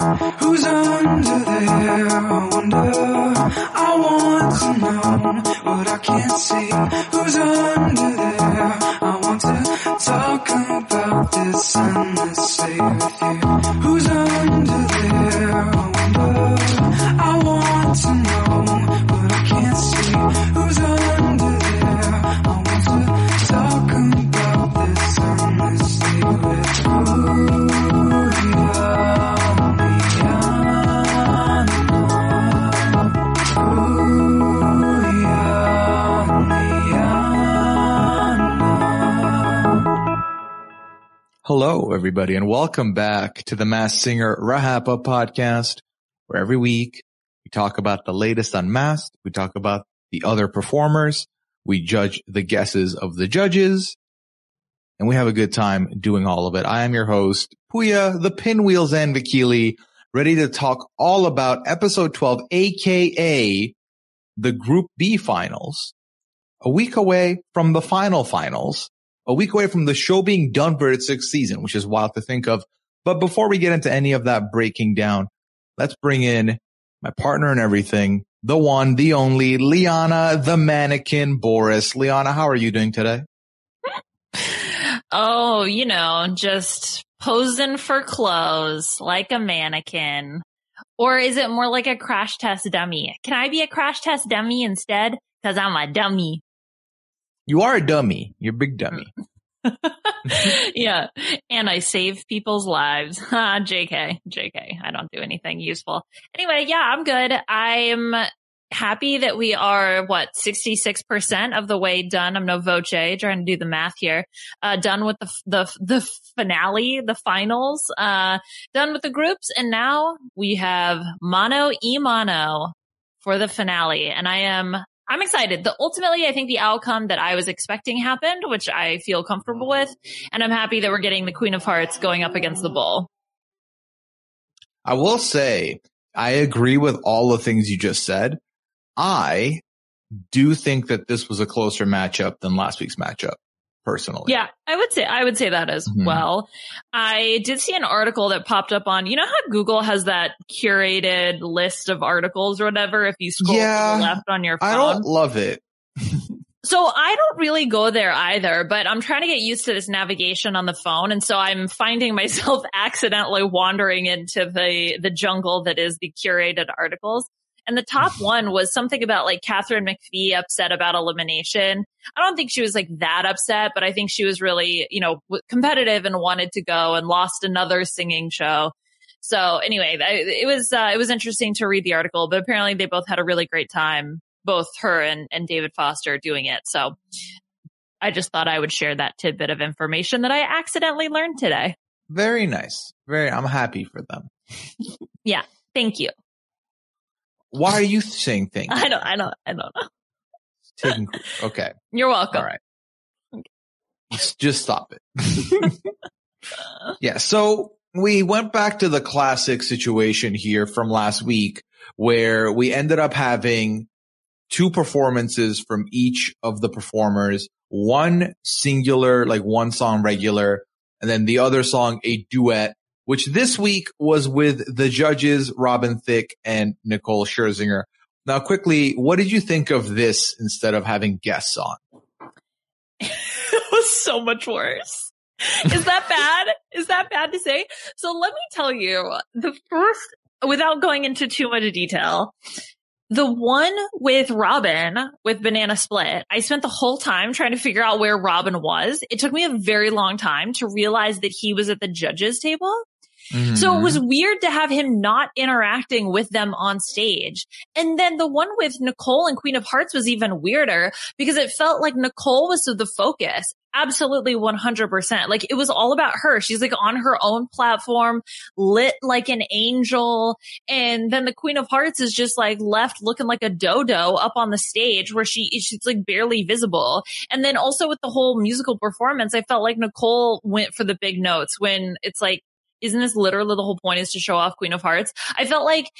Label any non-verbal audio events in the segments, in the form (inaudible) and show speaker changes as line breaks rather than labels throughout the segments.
Who's under there? I wonder. I want to know what I can't see. Who's under there? I want to talk about this endlessly with you. Who's under there?
Hello, everybody, and welcome back to the Masked Singer Rahapa podcast, where every week we talk about the latest on we talk about the other performers, we judge the guesses of the judges, and we have a good time doing all of it. I am your host, Puya, the Pinwheels and Vakili, ready to talk all about episode 12, aka the Group B finals, a week away from the final finals a week away from the show being done for its sixth season, which is wild to think of. But before we get into any of that breaking down, let's bring in my partner and everything, the one, the only, Liana, the mannequin, Boris. Liana, how are you doing today?
Oh, you know, just posing for clothes like a mannequin. Or is it more like a crash test dummy? Can I be a crash test dummy instead? Cause I'm a dummy.
You are a dummy. You're a big dummy. (laughs)
yeah. And I save people's lives. (laughs) JK, JK. I don't do anything useful. Anyway, yeah, I'm good. I'm happy that we are what 66% of the way done. I'm no voce trying to do the math here. Uh, done with the, the, the finale, the finals, uh, done with the groups. And now we have mono e mono for the finale. And I am I'm excited. The ultimately, I think the outcome that I was expecting happened, which I feel comfortable with, and I'm happy that we're getting the Queen of Hearts going up against the Bull.
I will say, I agree with all the things you just said. I do think that this was a closer matchup than last week's matchup personally.
Yeah, I would say I would say that as mm-hmm. well. I did see an article that popped up on you know how Google has that curated list of articles or whatever if you scroll yeah, to the left on your phone.
I don't love it.
so I don't really go there either, but I'm trying to get used to this navigation on the phone and so I'm finding (laughs) myself accidentally wandering into the the jungle that is the curated articles. And the top (sighs) one was something about like Katharine McPhee upset about elimination. I don't think she was like that upset, but I think she was really, you know, competitive and wanted to go and lost another singing show. So anyway, it was, uh, it was interesting to read the article, but apparently they both had a really great time, both her and, and David Foster doing it. So I just thought I would share that tidbit of information that I accidentally learned today.
Very nice. Very, I'm happy for them. (laughs)
yeah. Thank you.
Why are you saying things?
I don't, I don't, I don't know.
Taking, okay.
You're welcome.
All right. Just stop it. (laughs) yeah. So we went back to the classic situation here from last week where we ended up having two performances from each of the performers, one singular, like one song regular, and then the other song a duet which this week was with the judges, Robin Thicke and Nicole Scherzinger. Now, quickly, what did you think of this instead of having guests on? (laughs)
it was so much worse. Is that bad? Is that bad to say? So let me tell you, the first, without going into too much detail, The one with Robin with Banana Split, I spent the whole time trying to figure out where Robin was. It took me a very long time to realize that he was at the judges table. So it was mm-hmm. weird to have him not interacting with them on stage. And then the one with Nicole and Queen of Hearts was even weirder because it felt like Nicole was the focus. Absolutely 100%. Like it was all about her. She's like on her own platform, lit like an angel. And then the Queen of Hearts is just like left looking like a dodo up on the stage where she, she's like barely visible. And then also with the whole musical performance, I felt like Nicole went for the big notes when it's like, isn't this literally the whole point is to show off Queen of Hearts? I felt like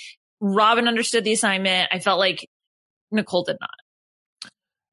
Robin understood the assignment. I felt like Nicole did not.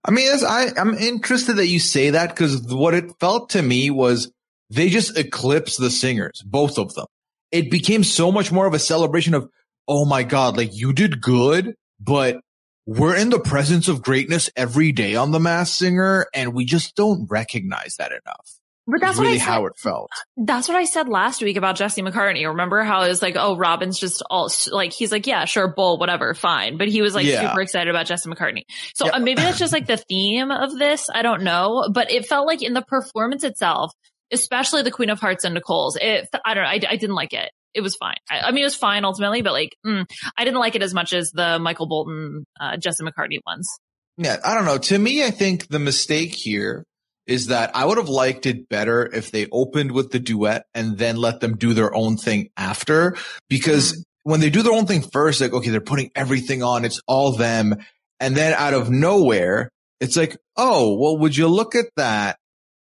I mean, I, I'm interested that you say that because what it felt to me was they just eclipsed the singers, both of them. It became so much more of a celebration of, oh my God, like you did good, but we're in the presence of greatness every day on The Masked Singer and we just don't recognize that enough.
But that's
really
what I said.
how it felt.
That's what I said last week about Jesse McCartney. Remember how it was like, oh, Robin's just all like, he's like, yeah, sure, bull, whatever, fine. But he was like
Yeah.
super excited about Jesse McCartney. So
Yeah.
uh, maybe that's just like the theme of this. I don't know, but it felt like in the performance itself, especially the Queen of Hearts and Nicole's, it, I don't know, I, I didn't like it. It was fine. I, I mean, it was fine ultimately, but like, mm, I didn't like it as much as the Michael Bolton, uh, Jesse McCartney ones.
Yeah, I don't know. To me, I think the mistake here is that I would have liked it better if they opened with the duet and then let them do their own thing after. Because mm. when they do their own thing first, like, okay, they're putting everything on. It's all them. And then out of nowhere, it's like, oh, well, would you look at that?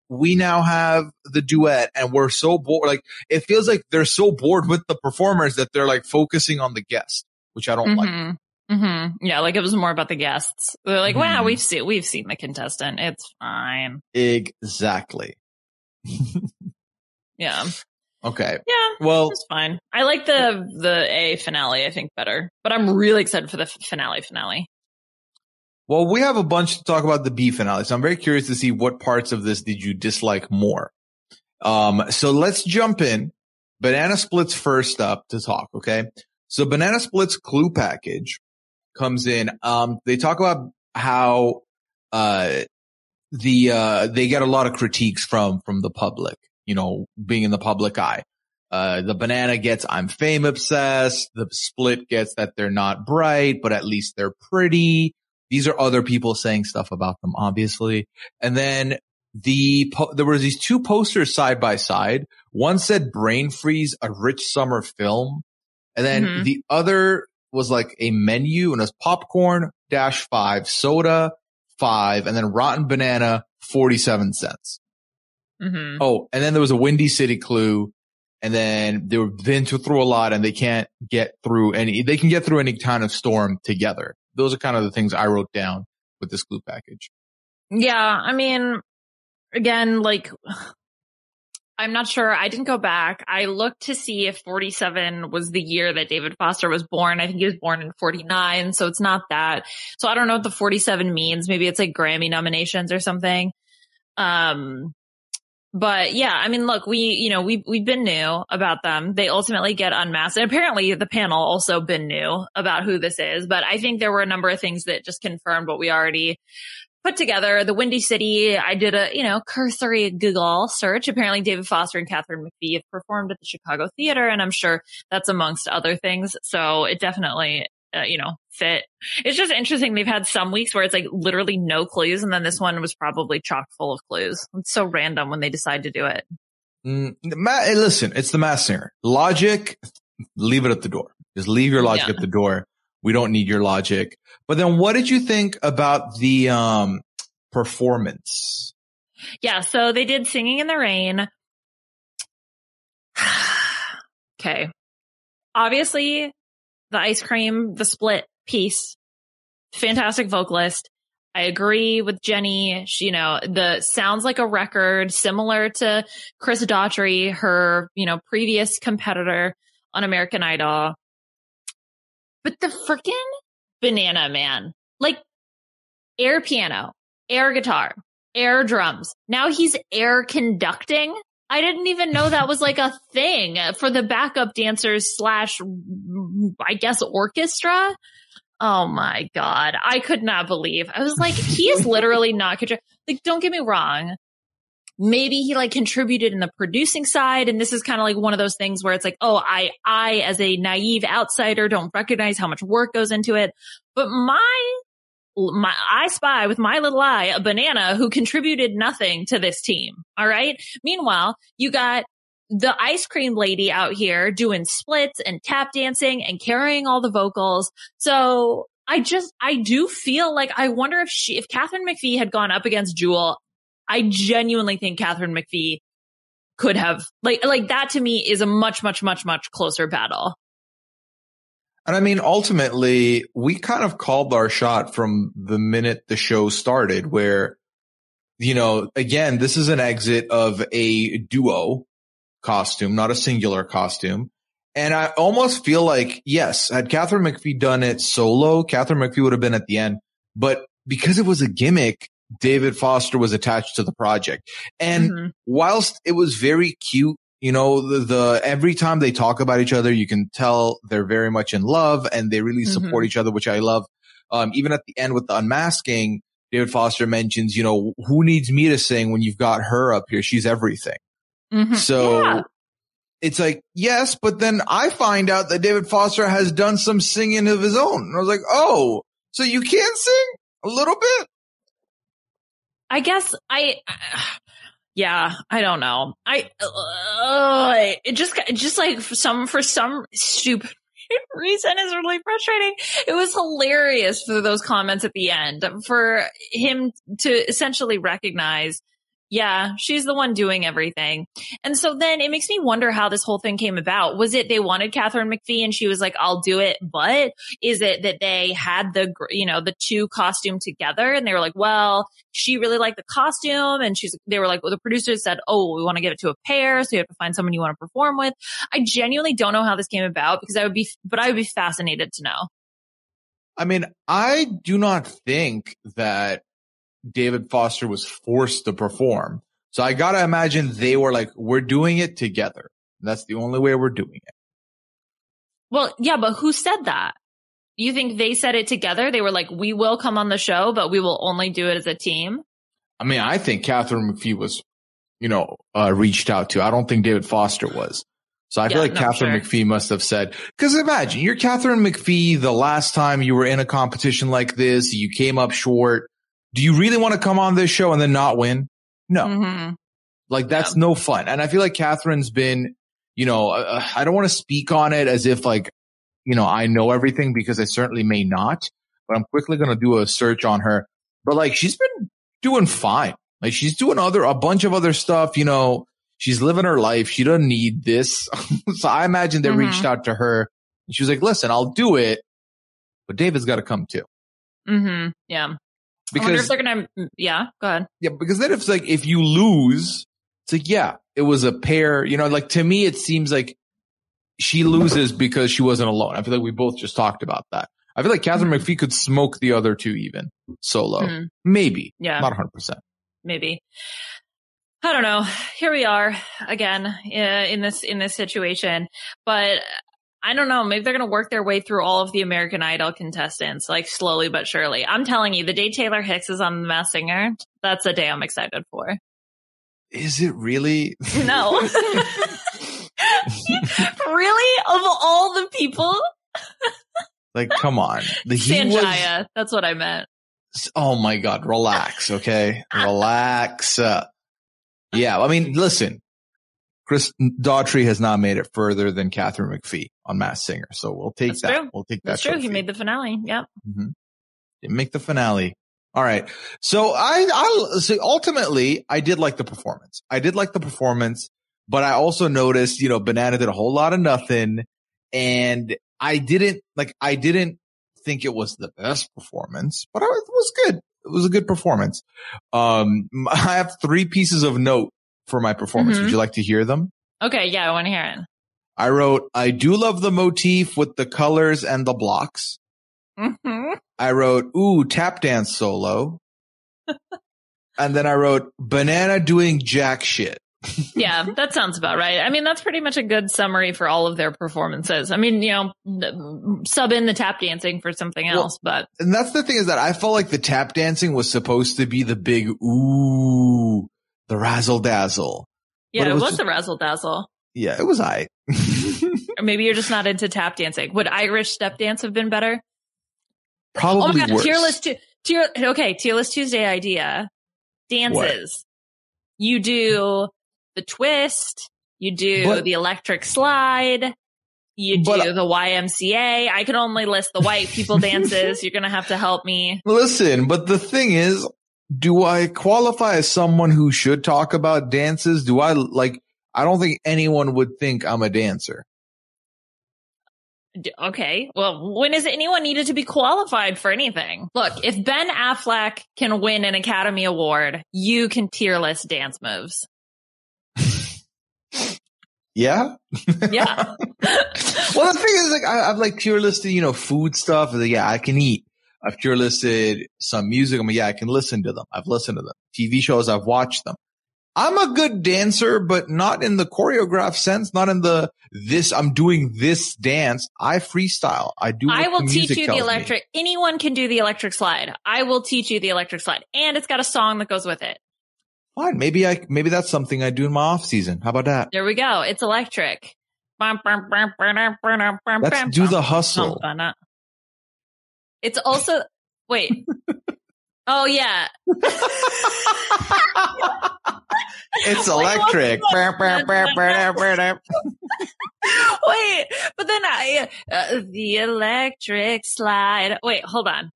We now have the duet and we're so bored. Like it feels like they're so bored with the performers that they're like focusing on the guest, which I don't like. Mm-hmm.
Hmm hmm Yeah, like it was more about the guests. They're like, wow,
Mhm.
we've seen we've seen the contestant. It's fine.
Exactly. (laughs)
Yeah,
Okay.
yeah,
Well,
it's fine. I like the the A finale. I think better, but I'm really excited for the finale. Finale.
Well, we have a bunch to talk about the B finale, so I'm very curious to see what parts of this did you dislike more. Um, so let's jump in. Banana Splits first up to talk, okay? So Banana Splits clue package comes in. Um, they talk about how, uh, the, uh, they get a lot of critiques from, from the public, you know, being in the public eye. Uh, the banana gets I'm fame obsessed. The split gets that they're not bright, but at least they're pretty. These are other people saying stuff about them, obviously. And then the, po- there were these two posters side by side. One said brain freeze, a rich summer film. And then
Mhm.
the other was like a menu and it was popcorn dash five, soda five, and then rotten banana 47 cents.
hmm
Oh, and then there was a Windy City clue. And then they were been to through a lot and they can't get through any, they can get through any kind of storm together. Those are kind of the things I wrote down with this clue package.
Yeah, I mean, again, like. I'm not sure. I didn't go back. I looked to see if 47 was the year that David Foster was born. I think he was born in 49, so it's not that. So I don't know what the 47 means. Maybe it's like Grammy nominations or something. Um, but yeah, I mean, look, we, you know, we, we've been new about them. They ultimately get unmasked. And apparently the panel also been new about who this is, but I think there were a number of things that just confirmed what we already put together. The Windy City, I did a, you know, cursory Google search. Apparently David Foster and Katharine McPhee have performed at the Chicago Theater, and I'm sure that's amongst other things. So it definitely, uh, you know, fit. It's just interesting. They've had some weeks where it's like literally no clues, and then this one was probably chock full of clues. It's so random when they decide to do it.
Mm, Ma- listen, it's the mass singer. Logic, leave it at the door. Just leave your logic
Yeah.
at the door. We don't need your logic. But then what did you think about the, um, performance?
Yeah, so they did Singing in the Rain. (sighs) okay. Obviously, the ice cream, the split piece, fantastic vocalist. I agree with Jenny. She, you know, the sounds like a record similar to Chris Daughtry, her, you know, previous competitor on American Idol. But the freaking banana man, like air piano, air guitar, air drums. Now he's air conducting. I didn't even know that was like a thing for the backup dancers slash, I guess, orchestra. Oh my God. I could not believe. I was like, he is literally not contri- like, don't get me wrong. Maybe he like contributed in the producing side. And this is kind of like one of those things where it's like, oh, I, I as a naive outsider don't recognize how much work goes into it. But my, my, I spy with my little eye a banana who contributed nothing to this team. All right. Meanwhile, you got the ice cream lady out here doing splits and tap dancing and carrying all the vocals. So I just, I do feel like I wonder if she, if Katharine McPhee had gone up against Jewel, I genuinely think Katharine McPhee could have like, like that to me is a much, much, much, much closer battle.
And I mean, ultimately, we kind of called our shot from the minute the show started where, you know, again, this is an exit of a duo costume, not a singular costume. And I almost feel like, yes, had Katharine McPhee done it solo, Katharine McPhee would have been at the end. But because it was a gimmick, David Foster was attached to the project. And
Mhm.
whilst it was very cute, you know, the, the, every time they talk about each other, you can tell they're very much in love and they really support each other, which I love. Um, even at the end with the unmasking, David Foster mentions, you know, who needs me to sing when you've got her up here? She's everything.
Mhm.
So
Yeah.
it's like, yes, but then I find out that David Foster has done some singing of his own. And I was like, oh, so you can sing a little bit?
I guess I, (sighs) yeah, I don't know. I, uh, it just, just like for some, for some stupid (laughs) reason is really frustrating. It was hilarious for those comments at the end for him to essentially recognize yeah, she's the one doing everything. And so then it makes me wonder how this whole thing came about. Was it they wanted Katharine McPhee and she was like, I'll do it. But is it that they had the, you know, the two costume together and they were like, well, she really liked the costume and she's, they were like, well, the producers said, oh, we want to give it to a pair. So you have to find someone you want to perform with. I genuinely don't know how this came about because I would be, but I would be fascinated to know.
I mean, I do not think that David Foster was forced to perform. So I gotta imagine they were like, we're doing it together. That's the only way we're doing it.
Well, yeah, but who said that? You think they said it together? They were like, we will come on the show, but we will only do it as a team.
I mean, I think Katharine McPhee was, you know, uh, reached out to. I don't think David Foster was. So I feel like
no,
Katharine
sure.
McPhee must have said, cause imagine you're Katharine McPhee the last time you were in a competition like this, you came up short. Do you really want to come on this show and then not win? No.
Mm-hmm.
Like that's no fun. And I feel like Katharine's been, you know, uh, I don't want to speak on it as if like, you know, I know everything because I certainly may not, but I'm quickly going to do a search on her. But like she's been doing fine. Like she's doing other, a bunch of other stuff, you know, she's living her life. She doesn't need this. (laughs) so I imagine they
Mhm.
reached out to her and she was like, listen, I'll do it, but David's got to come too.
Mm-hmm. Yeah. I wonder
Because
if they're gonna. mm, Yeah. Go ahead.
Yeah, because then it's like if you lose, it's like yeah, it was a pair. You know, like to me, it seems like she loses because she wasn't alone. I feel like we both just talked about that. I feel like Katharine McPhee could smoke the other two even solo,
Mhm.
maybe,
Yeah.
not 100. percent
maybe. I don't know. Here we are again uh, in this in this situation, but I don't know. Maybe they're going to work their way through all of the American Idol contestants, like slowly but surely. I'm telling you, the day Taylor Hicks is on The Masked Singer, that's a day I'm excited for.
Is it really? (laughs)
No, (laughs) really, of all the people,
like, come on. The, he was,
That's what I meant.
oh my God, relax. Okay. relax. Uh, yeah. I mean, listen, Chris Daughtry has not made it further than Katharine McPhee on Masked Singer. So we'll take
That's
that.
true.
We'll take
That's
that.
true. He made the finale. Yep.
hmm Didn't make the finale. All right. So I, I, so ultimately I did like the performance. I did like the performance, but I also noticed, you know, Banana did a whole lot of nothing and I didn't like, I didn't think it was the best performance, but it was good. It was a good performance. Um, (laughs) I have three pieces of note for my performance.
Mhm.
Would you like to hear them?
Okay. Yeah. I want to hear it.
I wrote, I do love the motif with the colors and the blocks.
hmm
I wrote, ooh, tap dance solo. (laughs) and then I wrote, banana doing jack shit. (laughs)
yeah, that sounds about right. I mean, that's pretty much a good summary for all of their performances. I mean, you know, sub in the tap dancing for something else, well, but.
And that's the thing is that I felt like the tap dancing was supposed to be the big, ooh, the razzle dazzle.
Yeah, it was, it was just, the razzle dazzle.
Yeah, it was I.
or (laughs) maybe you're just not into tap dancing. Would Irish step dance have been better?
Probably oh my God.
Tier list, tier, okay, tier list Tuesday idea. Dances. What? You do the twist. You do but, the electric slide. You do but, the YMCA. I can only list the white people (laughs) dances. You're going to have to help me.
Listen, but the thing is, do I qualify as someone who should talk about dances? Do I like, I don't think anyone would think I'm a dancer.
Okay. Well, when has anyone needed to be qualified for anything? Look, if Ben Affleck can win an Academy Award, you can tier list dance moves. (laughs)
Yeah.
Yeah. (laughs) (laughs)
well, the thing is, like, I, have like tier listed, you know, food stuff. Like, yeah, I can eat. I've tier listed some music. I'm like, yeah, I can listen to them. I've listened to them. TV shows, I've watched them. I'm a good dancer, but not in the choreographed sense, not in the this, I'm doing this dance. I freestyle. I do.
I will teach you the electric. Me. Anyone can do the electric slide. I will teach you the electric slide and it's got a song that goes with it.
Fine. Maybe I, maybe that's something I do in my off season. How about that?
There we go. It's electric. Let's
do the hustle.
It's also, wait. (laughs) Oh yeah.
it's (laughs) electric. (laughs)
Wait, but then I uh, the electric slide. Wait, hold on.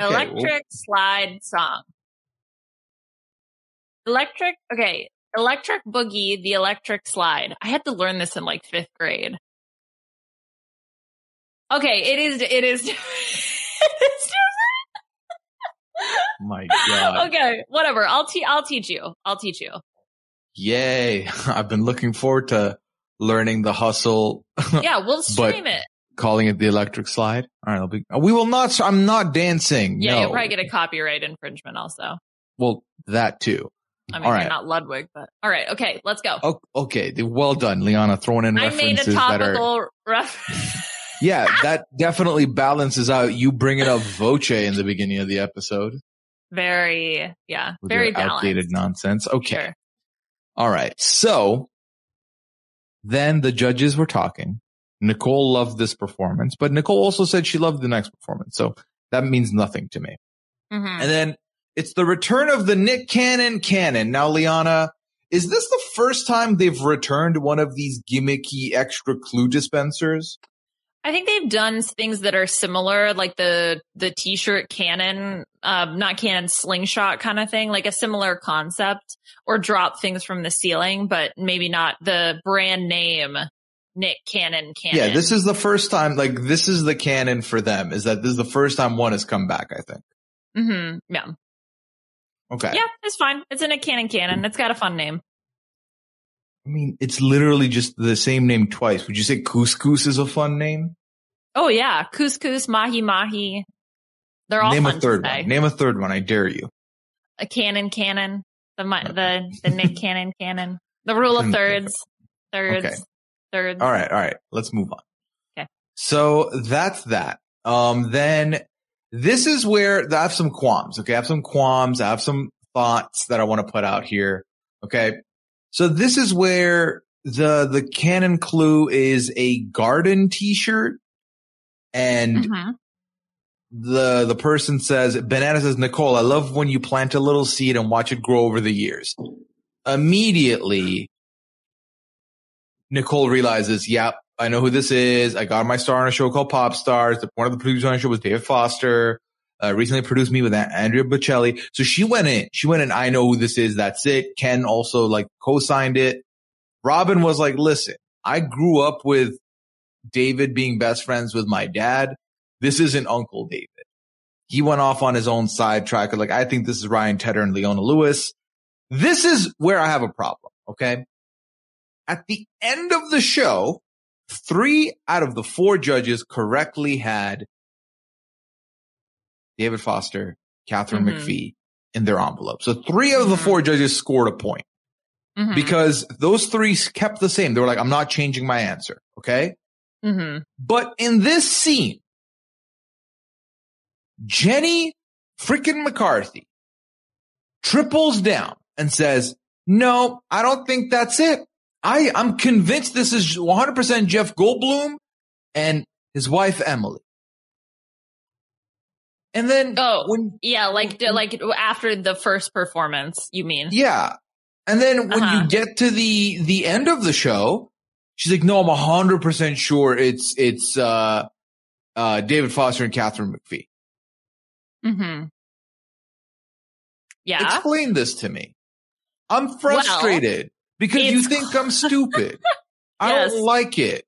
Electric okay, well. slide song. Electric. Okay, electric boogie. The electric slide. I had to learn this in like fifth grade. Okay, it is. It is. (laughs) it is
my God. (laughs)
okay, whatever. I'll teach. I'll teach you. I'll teach you.
Yay! (laughs) I've been looking forward to learning the hustle. (laughs)
Yeah, we'll stream it.
Calling it the electric slide. All right, I'll be. We will not. I'm not dancing.
Yeah,
no.
you'll probably get a copyright infringement also.
Well, that too.
I mean, all right. not Ludwig, but all right. Okay, let's go.
Oh, okay, well done, Liana. Throwing in I references made a topical
reference.
yeah, that definitely balances out you bringing up Voce in the beginning of the episode.
Very, yeah, With very
outdated nonsense. Okay. Sure. All right. So then the judges were talking. Nicole loved this performance, but Nicole also said she loved the next performance. So that means nothing to me. Mm-hmm. And then it's the return of the Nick Cannon Cannon. Now, Liana, is this the first time they've returned one of these gimmicky extra clue dispensers?
I think they've done things that are similar, like the the t-shirt cannon, um, not cannon slingshot kind of thing, like a similar concept, or drop things from the ceiling, but maybe not the brand name Nick Cannon Cannon.
Yeah, this is the first time. Like this is the cannon for them. Is that this is the first time one has come back? I think.
Hmm. Yeah.
Okay.
Yeah, it's fine. It's in a Cannon Cannon. It's got a fun name.
I mean, it's literally just the same name twice. Would you say couscous is a fun name?
Oh yeah, couscous, mahi mahi. They're all
name
a
third one. Name a third one. I dare you.
A cannon, cannon. The the the (laughs) Nick Cannon, cannon. The rule of thirds, thirds, okay. thirds.
All right, all right. Let's move on.
Okay.
So that's that. Um, then this is where I have some qualms. Okay, I have some qualms. I have some thoughts that I want to put out here. Okay, so this is where the the canon clue is a garden T-shirt, and mm-hmm. the the person says, "Banana says, Nicole, I love when you plant a little seed and watch it grow over the years." Immediately, Nicole realizes, "Yep, I know who this is. I got my star on a show called Pop Stars. One of the producers on the show was David Foster." Uh, recently produced me with Andrea Bocelli. So she went in, she went in, I know who this is. That's it. Ken also like co-signed it. Robin was like, listen, I grew up with David being best friends with my dad. This isn't Uncle David. He went off on his own side track. Like, I think this is Ryan Tedder and Leona Lewis. This is where I have a problem. Okay. At the end of the show, three out of the four judges correctly had David Foster, Katharine mm-hmm. McPhee in their envelope. So three of the mm-hmm. four judges scored a point.
Mhm.
because those three kept the same. They were like, I'm not changing my answer. Okay.
Mhm.
But in this scene, Jenny freaking McCarthy triples down and says, no, I don't think that's it. I, I'm convinced this is 100% Jeff Goldblum and his wife, Emily. And then
Oh,
when,
Yeah, like like after the first performance, you mean?
yeah. And then when
Uh-huh.
you get to the, the end of the show, she's like, no, I'm 100% sure it's, it's, uh, uh, David Foster and Katharine McPhee.
Mm-hmm. Yeah.
Explain this to me. I'm frustrated because you think (laughs) I'm stupid. I don't like it.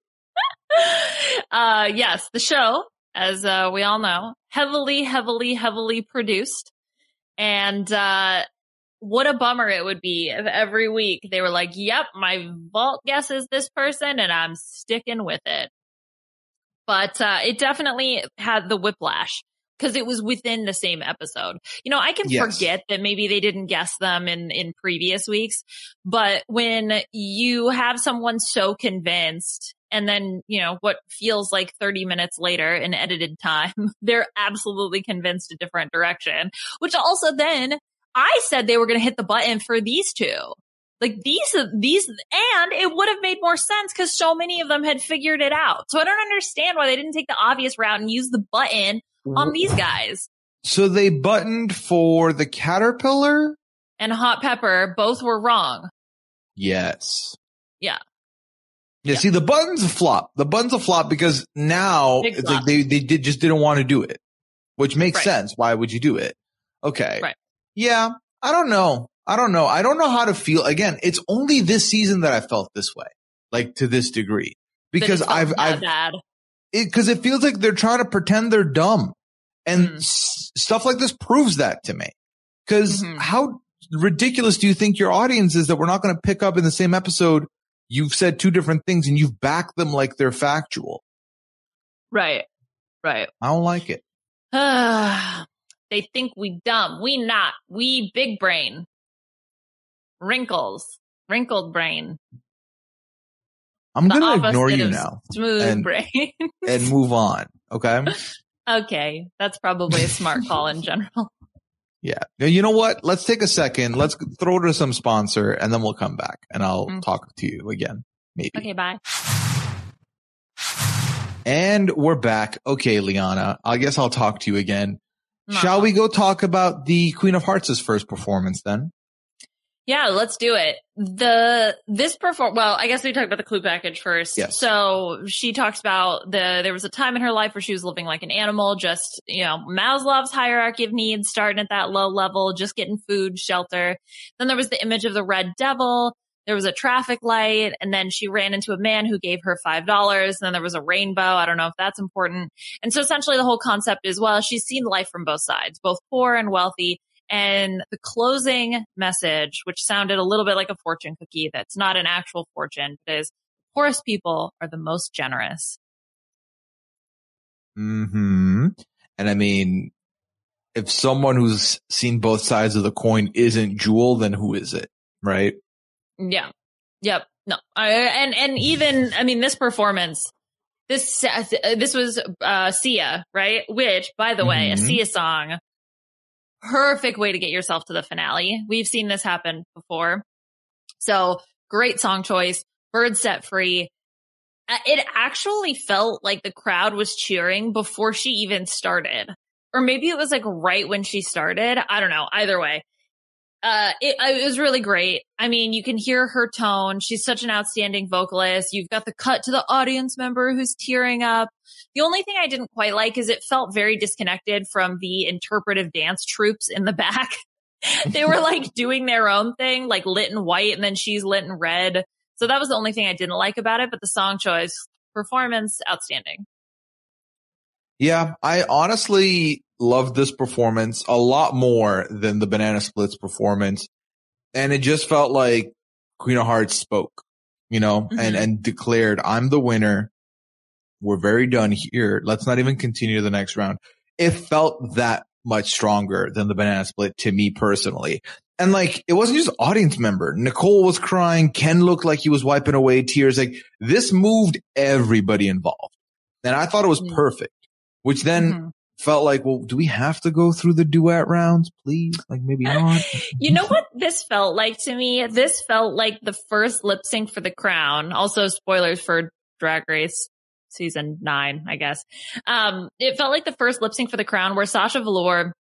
(laughs)
uh, yes, the show, as uh, we all know, heavily, heavily, heavily produced. And uh, what a bummer it would be if every week they were like, yep, my vault guess is this person and I'm sticking with it. But uh, it definitely had the whiplash because it was within the same episode. You know, I can
Yes.
forget that maybe they didn't guess them in, in previous weeks, but when you have someone so convinced and then, you know, what feels like 30 minutes later in edited time, (laughs) they're absolutely convinced a different direction, which also then I said they were going to hit the button for these two. Like these, these, and it would have made more sense because so many of them had figured it out. So I don't understand why they didn't take the obvious route and use the button on these guys.
So they buttoned for the caterpillar?
And Hot Pepper both were wrong.
Yes.
Yeah.
Yeah, see the button's a flop. The button's a flop because now
Big
it's
flop.
like they, they did just didn't want to do it. Which makes
Right.
sense. Why would you do it? Okay.
Right.
Yeah. I don't know. I don't know. I don't know how to feel. Again, it's only this season that I felt this way. Like to this degree. Because I've, I've,
bad.
it because it feels like they're trying to pretend they're dumb and
Mhm.
s- stuff like this proves that to me because
Mhm.
how ridiculous do you think your audience is that we're not going to pick up in the same episode you've said two different things and you've backed them like they're factual
Right. Right.
i don't like it (sighs)
they think we dumb. We not. We big brain. Wrinkles. Wrinkled brain.
i'm
The
to ignore you now
Smooth
And-
brain.
and move on okay (laughs)
okay. That's probably a smart (laughs) call in general.
Yeah you know what let's take a second let's throw to some sponsor and then we'll come back and i'll
Mm.
talk to you again maybe
Okay. Bye.
And we're back. Okay, Liana, I guess I'll talk to you again. Shall we go talk about the Queen of Hearts' first performance then?
Yeah, let's do it. The this perform well, I guess we talked about the clue package first.
Yes.
So she talks about the there was a time in her life where she was living like an animal, just you know, Maslow's hierarchy of needs, starting at that low level, just getting food, shelter. Then there was the image of the red devil. There was a traffic light, and then she ran into a man who gave her five dollars. Then there was a rainbow. I don't know if that's important. And so essentially the whole concept is well, she's seen life from both sides, both poor and wealthy. And the closing message, which sounded a little bit like a fortune cookie, that's not an actual fortune, but is poorest people are the most generous.
Hmm. And I mean, if someone who's seen both sides of the coin isn't Jewel, then who is it? Right?
Yeah. Yep. No. I, and, and even, I mean, this performance, this, uh, this was, uh, Sia, right? Which, by the way, a
Mhm.
Sia song, perfect way to get yourself to the finale. We've seen this happen before. So great song choice. Bird set free. Uh, It actually felt like the crowd was cheering before she even started. Or maybe it was like right when she started. I don't know. Either way. Uh, it, it was really great. I mean, you can hear her tone. She's such an outstanding vocalist. You've got the cut to the audience member who's tearing up. The only thing I didn't quite like is it felt very disconnected from the interpretive dance troops in the (laughs) back. they were like doing their own thing, like lit in white and then she's lit in red. So that was the only thing I didn't like about it, but the song choice, performance, outstanding.
Yeah, I honestly loved this performance a lot more than the Banana Splits performance. And it just felt like Queen of Hearts spoke, you know, and,
Mhm.
and declared, I'm the winner. We're very done here. Let's not even continue to the next round. It felt that much stronger than the banana split to me personally. And like, it wasn't just audience member. Nicole was crying. Ken looked like he was wiping away tears. Like this moved everybody involved. And I thought it was
Mm.
perfect, which then
Mhm.
felt like, well, do we have to go through the duet rounds, please? Like maybe not.
You know what this felt like to me? This felt like the first lip sync for the crown. Also spoilers for Drag Race season nine, I guess. Um, it felt like the first lip sync for the crown where Sasha Velour,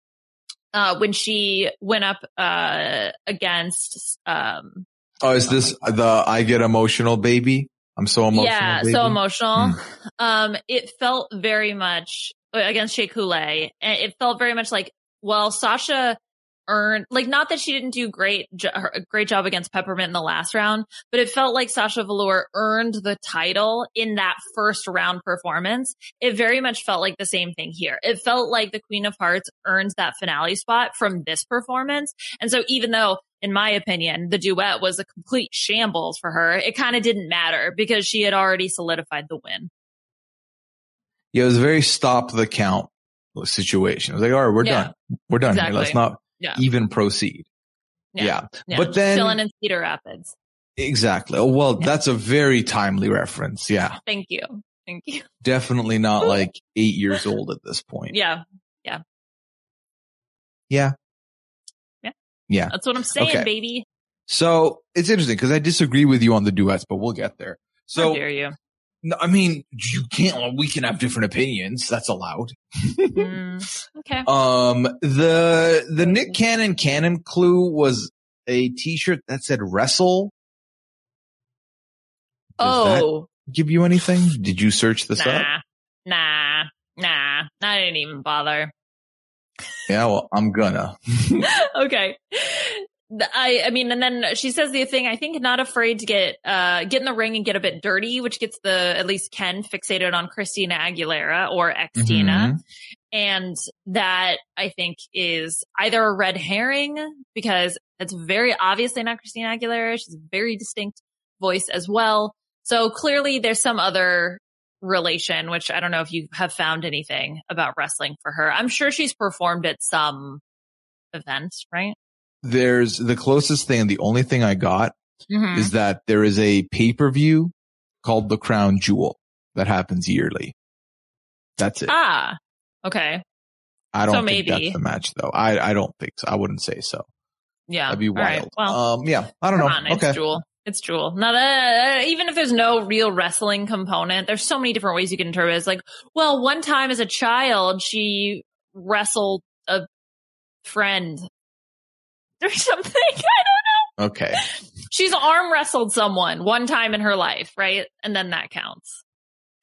uh, when she went up, uh, against, um,
oh, is this the I get emotional baby? I'm so emotional.
yeah,
baby?
so emotional.
Mm.
Um, it felt very much against Shea Coulee, and it felt very much like, well, Sasha earned, like, not that she didn't do great, jo- a great job against Peppermint in the last round, but it felt like Sasha Velour earned the title in that first round performance. It very much felt like the same thing here. It felt like the Queen of Hearts earns that finale spot from this performance. And so even though in my opinion, the duet was a complete shambles for her. It kind of didn't matter because she had already solidified the win.
Yeah, it was a very stop the count situation. I was like, all right, we're
Yeah.
done. We're done here. Let's not
Yeah.
even proceed. Yeah.
Yeah.
But then-
chilling in Cedar Rapids.
Exactly. Oh, well, that's a very timely reference. Yeah.
Thank you. Thank you.
Definitely not like eight years old at this point.
Yeah.
Yeah.
Yeah.
Yeah.
That's what I'm saying,
Okay.
baby.
So it's interesting because I disagree with you on the duets, but we'll get there.
How
So,
dare you?
no, I mean, you can't, well, we can have different opinions. That's allowed. (laughs)
Mm, okay.
Um, the, the Nick Cannon Cannon clue was a t-shirt that said wrestle. Does
oh,
give you anything? Did you search this up?
nah, nah, nah. I didn't even bother.
Yeah, well, I'm gonna. (laughs)
okay. I, I mean, and then she says the thing, I think not afraid to get, uh, get in the ring and get a bit dirty, which gets the, at least Ken fixated on Christina Aguilera or Xtina.
Mhm.
And that I think is either a red herring because it's very obviously not Christina Aguilera. She's a very distinct voice as well. So clearly there's some other relation, which I don't know if you have found anything about wrestling for her. I'm sure she's performed at some event, right?
There's the closest thing, and the only thing I got
Mhm.
is that there is a pay-per-view called the Crown Jewel that happens yearly. That's it.
Ah, okay.
I don't
so
think
maybe.
that's the match though. I, I don't think so. I wouldn't say so.
Yeah.
That'd be
All right.
wild.
Well,
um, yeah, I don't
come
know.
on.
Okay.
Jewel. It's Jewel. Now that, even if there's no real wrestling component, there's so many different ways you can interpret it. It's like, well, one time as a child, she wrestled a friend (laughs) or something. I don't know. Okay. She's arm wrestled someone one time in her life, right? And then that counts.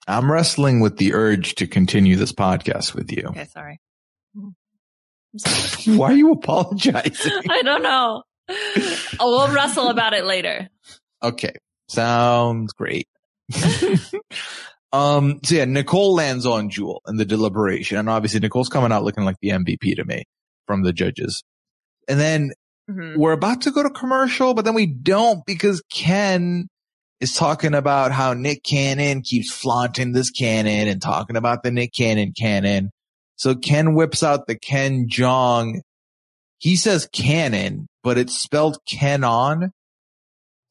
I'm wrestling with the urge to continue this podcast with you.
Okay. Sorry. Sorry. (laughs)
Why are you apologizing? (laughs)
I don't know. Oh, (laughs) we'll wrestle about it later.
Okay. Sounds great. (laughs) um, so yeah, Nicole lands on Jewel in the deliberation. And obviously Nicole's coming out looking like the MVP to me from the judges. And then
Mhm.
we're about to go to commercial, but then we don't because Ken is talking about how Nick Cannon keeps flaunting this cannon and talking about the Nick Cannon cannon. So Ken whips out the Ken Jeong. He says cannon, but it's spelled canon.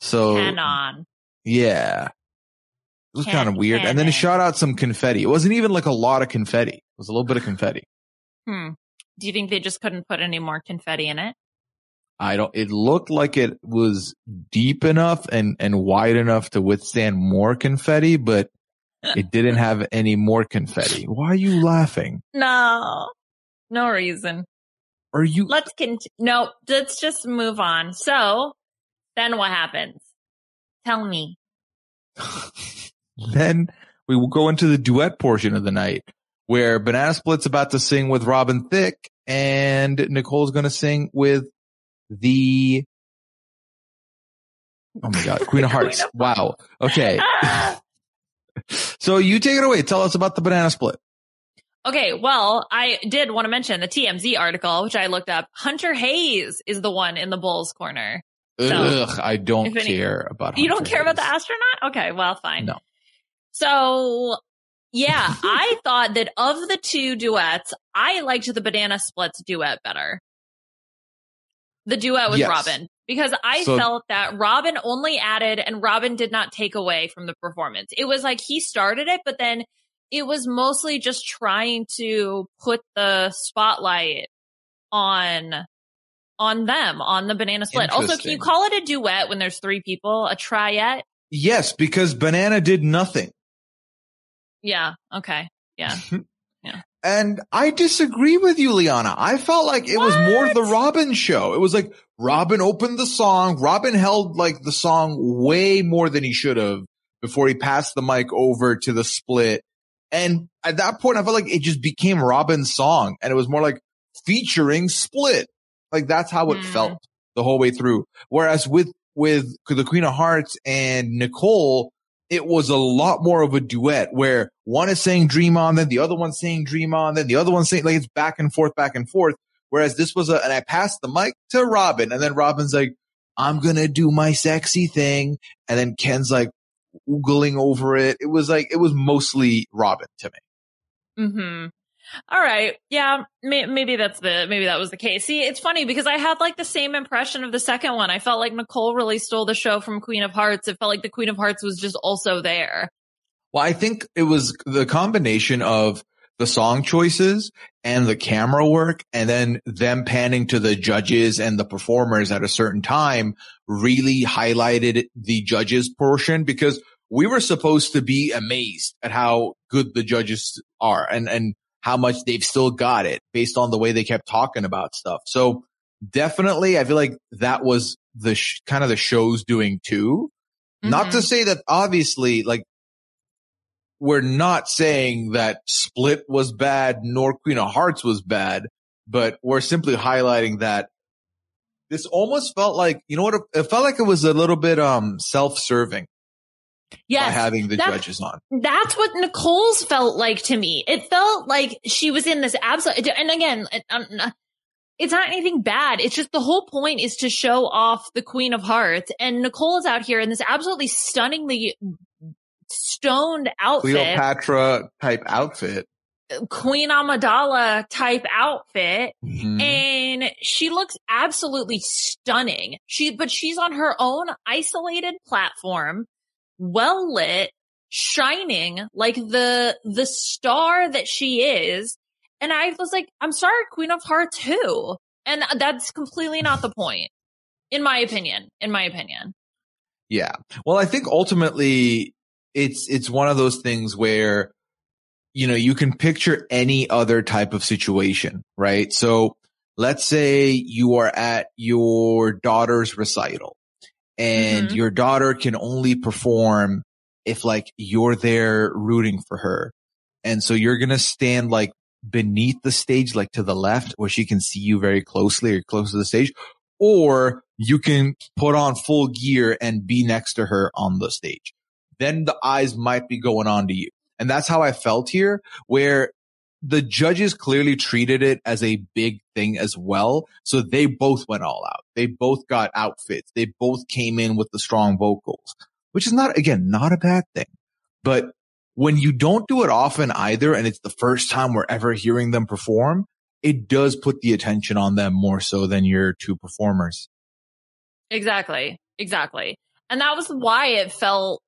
So
Canon.
yeah. It was kind of weird. And then he shot out some confetti. It wasn't even like a lot of confetti. It was a little bit of confetti.
Hmm. Do you think they just couldn't put any more confetti in it?
I don't, it looked like it was deep enough and, and wide enough to withstand more confetti, but it (laughs) didn't have any more confetti. Why are you laughing?
No, no reason.
Are you,
Let's continue. No, let's just move on. So then what happens? Tell me. (laughs)
then we will go into the duet portion of the night where Banana Split's about to sing with Robin Thicke and Nicole's going to sing with the, oh my God, Queen of (laughs) Hearts. wow. Okay. (laughs) So you take it away. Tell us about the Banana Split.
Okay, well, I did want to mention the TMZ article, which I looked up. Hunter Hayes is the one in the Bulls corner. So,
Ugh, I don't
any-
care about
You don't
Hunter
care about the astronaut? Okay, well, fine.
No.
So Yeah, I (laughs) thought that of the two duets, I liked the Banana Splits duet better. The duet with
Yes.
Robin. Because I
So-
felt that Robin only added and Robin did not take away from the performance. It was like he started it, but then it was mostly just trying to put the spotlight on on them, on the banana split. Also, can you call it a duet when there's three people? A triet?
Yes, because Banana did nothing.
Yeah. Okay. Yeah. (laughs) Yeah.
And I disagree with you, Liana. I felt like it was more the Robin show. It was like Robin opened the song. Robin held like the song way more than he should have before he passed the mic over to the split. And at that point, I felt like it just became Robin's song and it was more like featuring split. Like that's how it
Hmm.
felt the whole way through. Whereas with, with the Queen of Hearts and Nicole, it was a lot more of a duet where one is saying dream on, then the other one's saying dream on, then the other one's saying like it's back and forth, back and forth. Whereas this was a, and I passed the mic to Robin and then Robin's like, I'm going to do my sexy thing. And then Ken's like oogling over it. It was like, it was mostly Robin to me.
Hmm. All right. Yeah. May- maybe that's the maybe that was the case. See, it's funny because I had like the same impression of the second one. I felt like Nicole really stole the show from Queen of Hearts. It felt like the Queen of Hearts was just also there.
Well, I think it was the combination of the song choices and the camera work and then them panning to the judges and the performers at a certain time really highlighted the judges portion because we were supposed to be amazed at how good the judges are and, and how much they've still got it based on the way they kept talking about stuff. So definitely I feel like that was the sh- kind of the show's doing too. Not to
Mhm.
say that obviously like we're not saying that Split was bad nor Queen of Hearts was bad, but we're simply highlighting that this almost felt like, you know what? It felt like it was a little bit, um, self-serving by
yes,
having the
that-
judges on.
that's what Nicole's felt like to me. It felt like she was in this absolute, and again, um, it's not anything bad. It's just the whole point is to show off the Queen of Hearts, and Nicole is out here in this absolutely stunningly stoned outfit.
Cleopatra type outfit.
Queen Amidala type outfit
Mhm.
and she looks absolutely stunning. She, but she's on her own isolated platform, well lit, shining like the, the star that she is. And I was like, I'm sorry, Queen of Hearts who? And that's completely not the point. In my opinion, in my opinion.
Yeah. Well, I think ultimately it's, it's one of those things where, you know, you can picture any other type of situation, right? So let's say you are at your daughter's recital and
Mhm.
your daughter can only perform if like you're there rooting for her. And so you're going to stand like beneath the stage, like to the left where she can see you very closely or close to the stage. Or you can put on full gear and be next to her on the stage. Then the eyes might be going on to you. And that's how I felt here, where the judges clearly treated it as a big thing as well. So they both went all out. They both got outfits. They both came in with the strong vocals, which is not, again, not a bad thing. But when you don't do it often either, and it's the first time we're ever hearing them perform, it does put the attention on them more so than your two performers.
Exactly. Exactly. And that was why it felt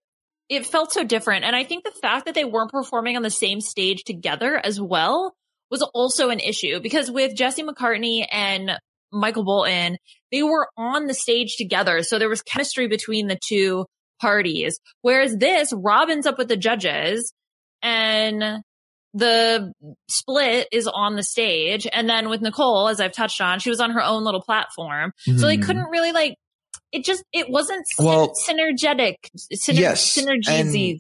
it felt so different. And I think the fact that they weren't performing on the same stage together as well was also an issue because with Jesse McCartney and Michael Bolton, they were on the stage together. So there was chemistry between the two parties. Whereas this, Robin's up with the judges and the split is on the stage. And then with Nicole, as I've touched on, she was on her own little platform. So they
Mhm.
couldn't really like, it just, it wasn't
Well,
synergetic. Syner-
yes,
Synergies.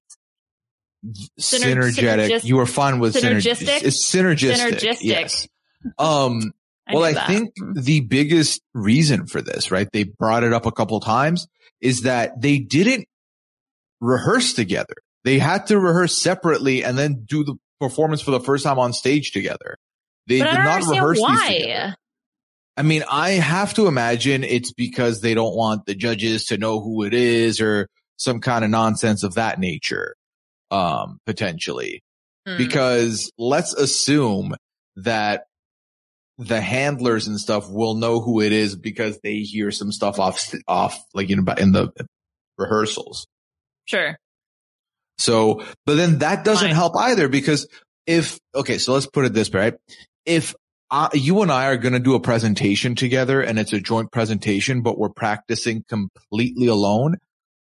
Syner-
synergetic. you were fine with synergistic.
synergistic?
It's synergistic.
Synergistic.
Yes. (laughs) Um, well, I
that.
think the biggest reason for this, right? They brought it up a couple times is that they didn't rehearse together. They had to rehearse separately and then do the performance for the first time on stage together. They
I
did not rehearse these
why.
together. I mean, I have to imagine it's because they don't want the judges to know who it is or some kind of nonsense of that nature. Um, potentially.
Mm.
because let's assume that the handlers and stuff will know who it is because they hear some stuff off, off, like, you know, in the rehearsals.
Sure.
So, but then that doesn't
Fine.
help either because if, okay, so let's put it this way, right? If you and I are going to do a presentation together and it's a joint presentation, but we're practicing completely alone,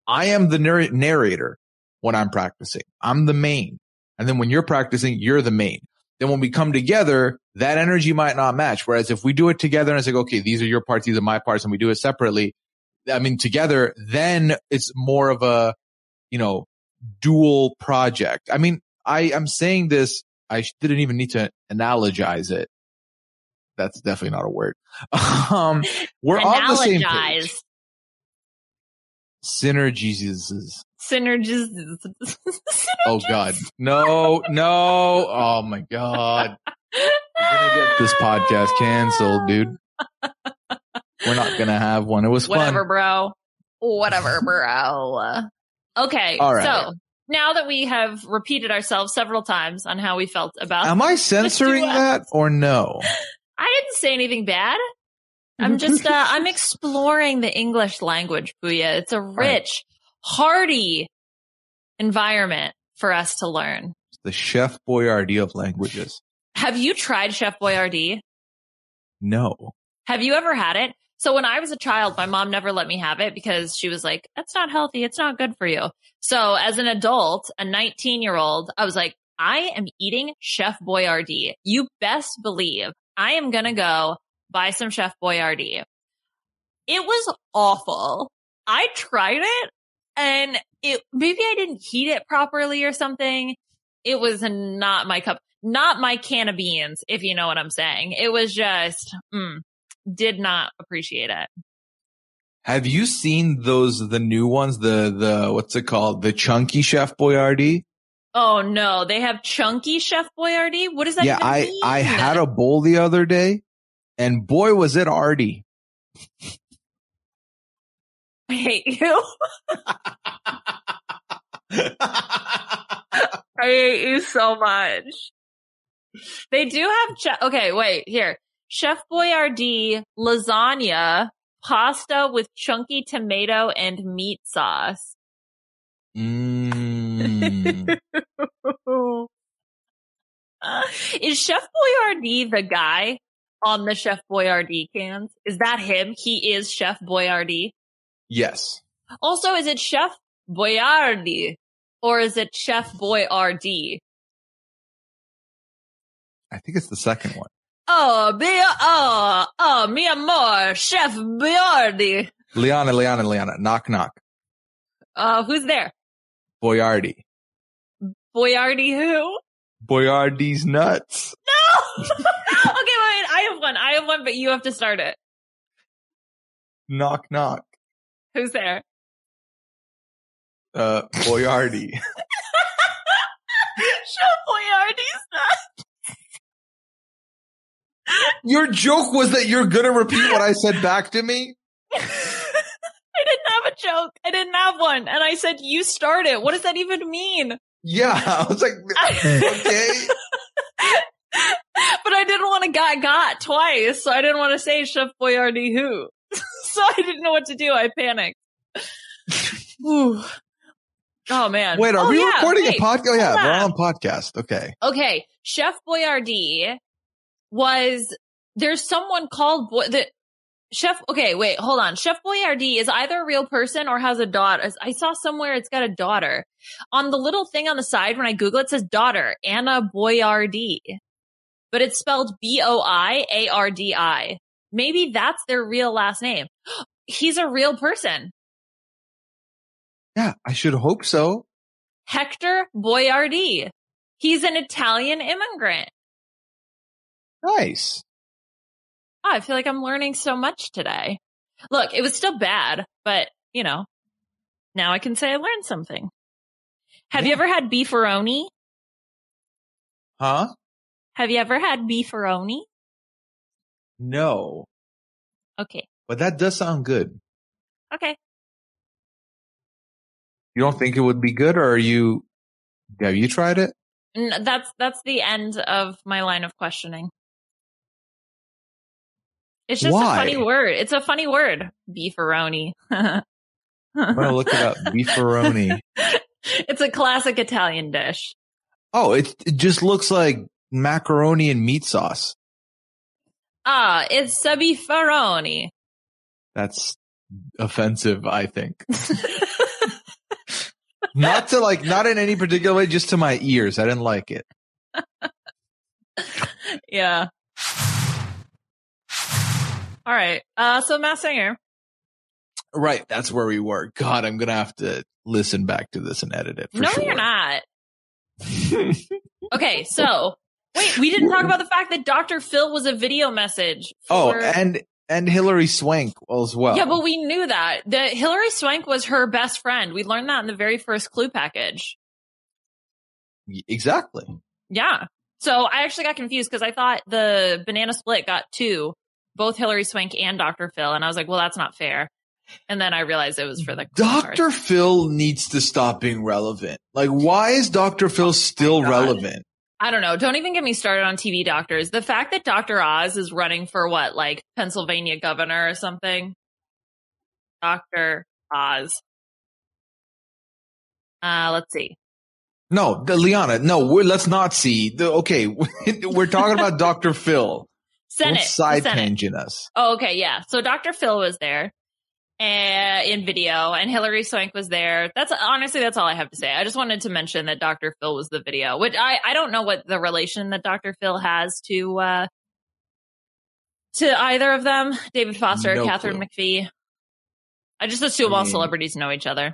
I am the narr- narrator when I'm practicing. I'm the main. And then when you're practicing, you're the main. Then when we come together, that energy might not match. Whereas if we do it together and it's like, okay, these are your parts, these are my parts, and we do it separately, I mean, together, then it's more of a, you know, dual project. I mean, I I'm saying this. I didn't even need to analogize it. That's definitely not a word. (laughs) Um, we're on the same page. Synergies.
Synergies.
Oh God. No, no. Oh my God. We're gonna get this podcast canceled, dude. We're not gonna have one. It was
Whatever,
fun.
bro. Whatever, bro. Okay.
All right.
So now that we have repeated ourselves several times on how we felt about,
Am I censoring that or no?
I didn't say anything bad. I'm just, uh, I'm (laughs) exploring the English language, Puya. It's a rich, hearty environment for us to learn.
The Chef Boyardee of languages.
Have you tried Chef Boyardee?
No.
Have you ever had it? So when I was a child, my mom never let me have it because she was like, that's not healthy. It's not good for you. So as an adult, a 19 year old, I was like, I am eating Chef Boyardee. You best believe I am going to go buy some Chef Boyardee. It was awful. I tried it and it, maybe I didn't heat it properly or something. It was not my cup, not my can of beans, if you know what I'm saying. It was just, mm, did not appreciate it.
Have you seen those, the new ones, the, the, what's it called? The chunky Chef Boyardee?
Oh no, they have chunky Chef Boyardee. What does that
Yeah, I,
mean?
I had a bowl the other day and boy, was it arty. (laughs)
I hate you. (laughs) I hate you so much. They do have che- okay, wait, here. Chef Boyardee lasagna, pasta with chunky tomato and meat sauce.
Mm. (laughs)
Is Chef Boyardee the guy on the Chef Boyardee cans? Is that him? He is Chef Boyardee.
yes.
Also, is it Chef Boyardee or is it Chef Boyardee?
I think it's the second one.
Oh, be oh, oh, mi amor, Chef Boyardee.
Liana, Liana, Liana. Knock, knock.
Uh, who's there?
Boyardee.
Boyardi who?
Boyardi's nuts.
No! (laughs) okay, wait, I have one. I have one, but you have to start it.
Knock, knock.
Who's there?
Uh, Boyardee. (laughs)
Chef Boyardee's not.
Your joke was that you're gonna repeat what I said back to me? (laughs)
I didn't have a joke. I didn't have one. And I said, you start it. What does that even mean?
Yeah. (laughs) I was like, okay. (laughs)
but I didn't want to got got twice, so I didn't want to say Chef Boyardee who. (laughs) so I didn't know what to do. I panicked. Whew. Oh man.
Wait, are
Oh,
we
yeah,
recording
wait.
a podcast? Oh, yeah, we're
on.
on podcast. Okay.
Okay, Chef Boyardee was there's someone called Boy the Chef. Okay, wait, hold on. Chef Boyardee is either a real person or has a daughter. I saw somewhere it's got a daughter. On the little thing on the side when I Google it, it says daughter Anna Boyardee, but it's spelled B O I A R D I. Maybe that's their real last name. (gasps) He's a real person.
Yeah, I should hope so.
Hector Boyardee. He's an Italian immigrant.
Nice.
Oh, I feel like I'm learning so much today. Look, it was still bad, but you know, now I can say I learned something. Have you ever had beefaroni?
Huh?
Have you ever had beefaroni?
No.
Okay.
But that does sound good.
Okay.
You don't think it would be good or are you, have you tried it?
N- That's that's the end of my line of questioning. It's just
Why?
a funny word. It's a funny word. Beefaroni.
I'm gonna look it up. (laughs) Beefaroni.
it's a classic Italian dish.
Oh, it, it just looks like macaroni and meat sauce.
Ah, it's a beefaroni.
That's offensive, I think. (laughs) not to like, not in any particular way, just to my ears. I didn't like it.
yeah. All right. Uh, so Masked Singer.
Right. That's where we were. God, I'm going to have to listen back to this and edit it. For
no,
sure.
you're not. (laughs) Okay, so wait, we didn't talk about the fact that Dr. Phil was a video message.
oh, and, and Hilary Swank as well.
yeah, but we knew that that Hilary Swank was her best friend. We learned that in the very first clue package.
exactly.
Yeah. So I actually got confused because I thought the banana split got two, both Hilary Swank and Dr. Phil, and I was like, well, that's not fair. And then I realized it was for the
Dr. Phil needs to stop being relevant. Like, why is Dr. Phil still
Oh God.
relevant?
I don't know. Don't even get me started on TV doctors. The fact that Dr. Oz is running for what, like Pennsylvania governor or something? Dr. Oz. Uh, let's see.
No, the, Liana, no, we're, let's not see. The, okay, (laughs) we're talking about Dr. Phil.
Senate.
Don't side tangent us.
Oh, okay. Yeah. So Dr. Phil was there uh, in video and Hilary Swank was there. That's honestly, that's all I have to say. I just wanted to mention that Dr. Phil was the video, which I, I don't know what the relation that Dr. Phil has to, uh, to either of them, David Foster,
No
Katharine
clue.
McPhee. I just assume
I
all celebrities know each other.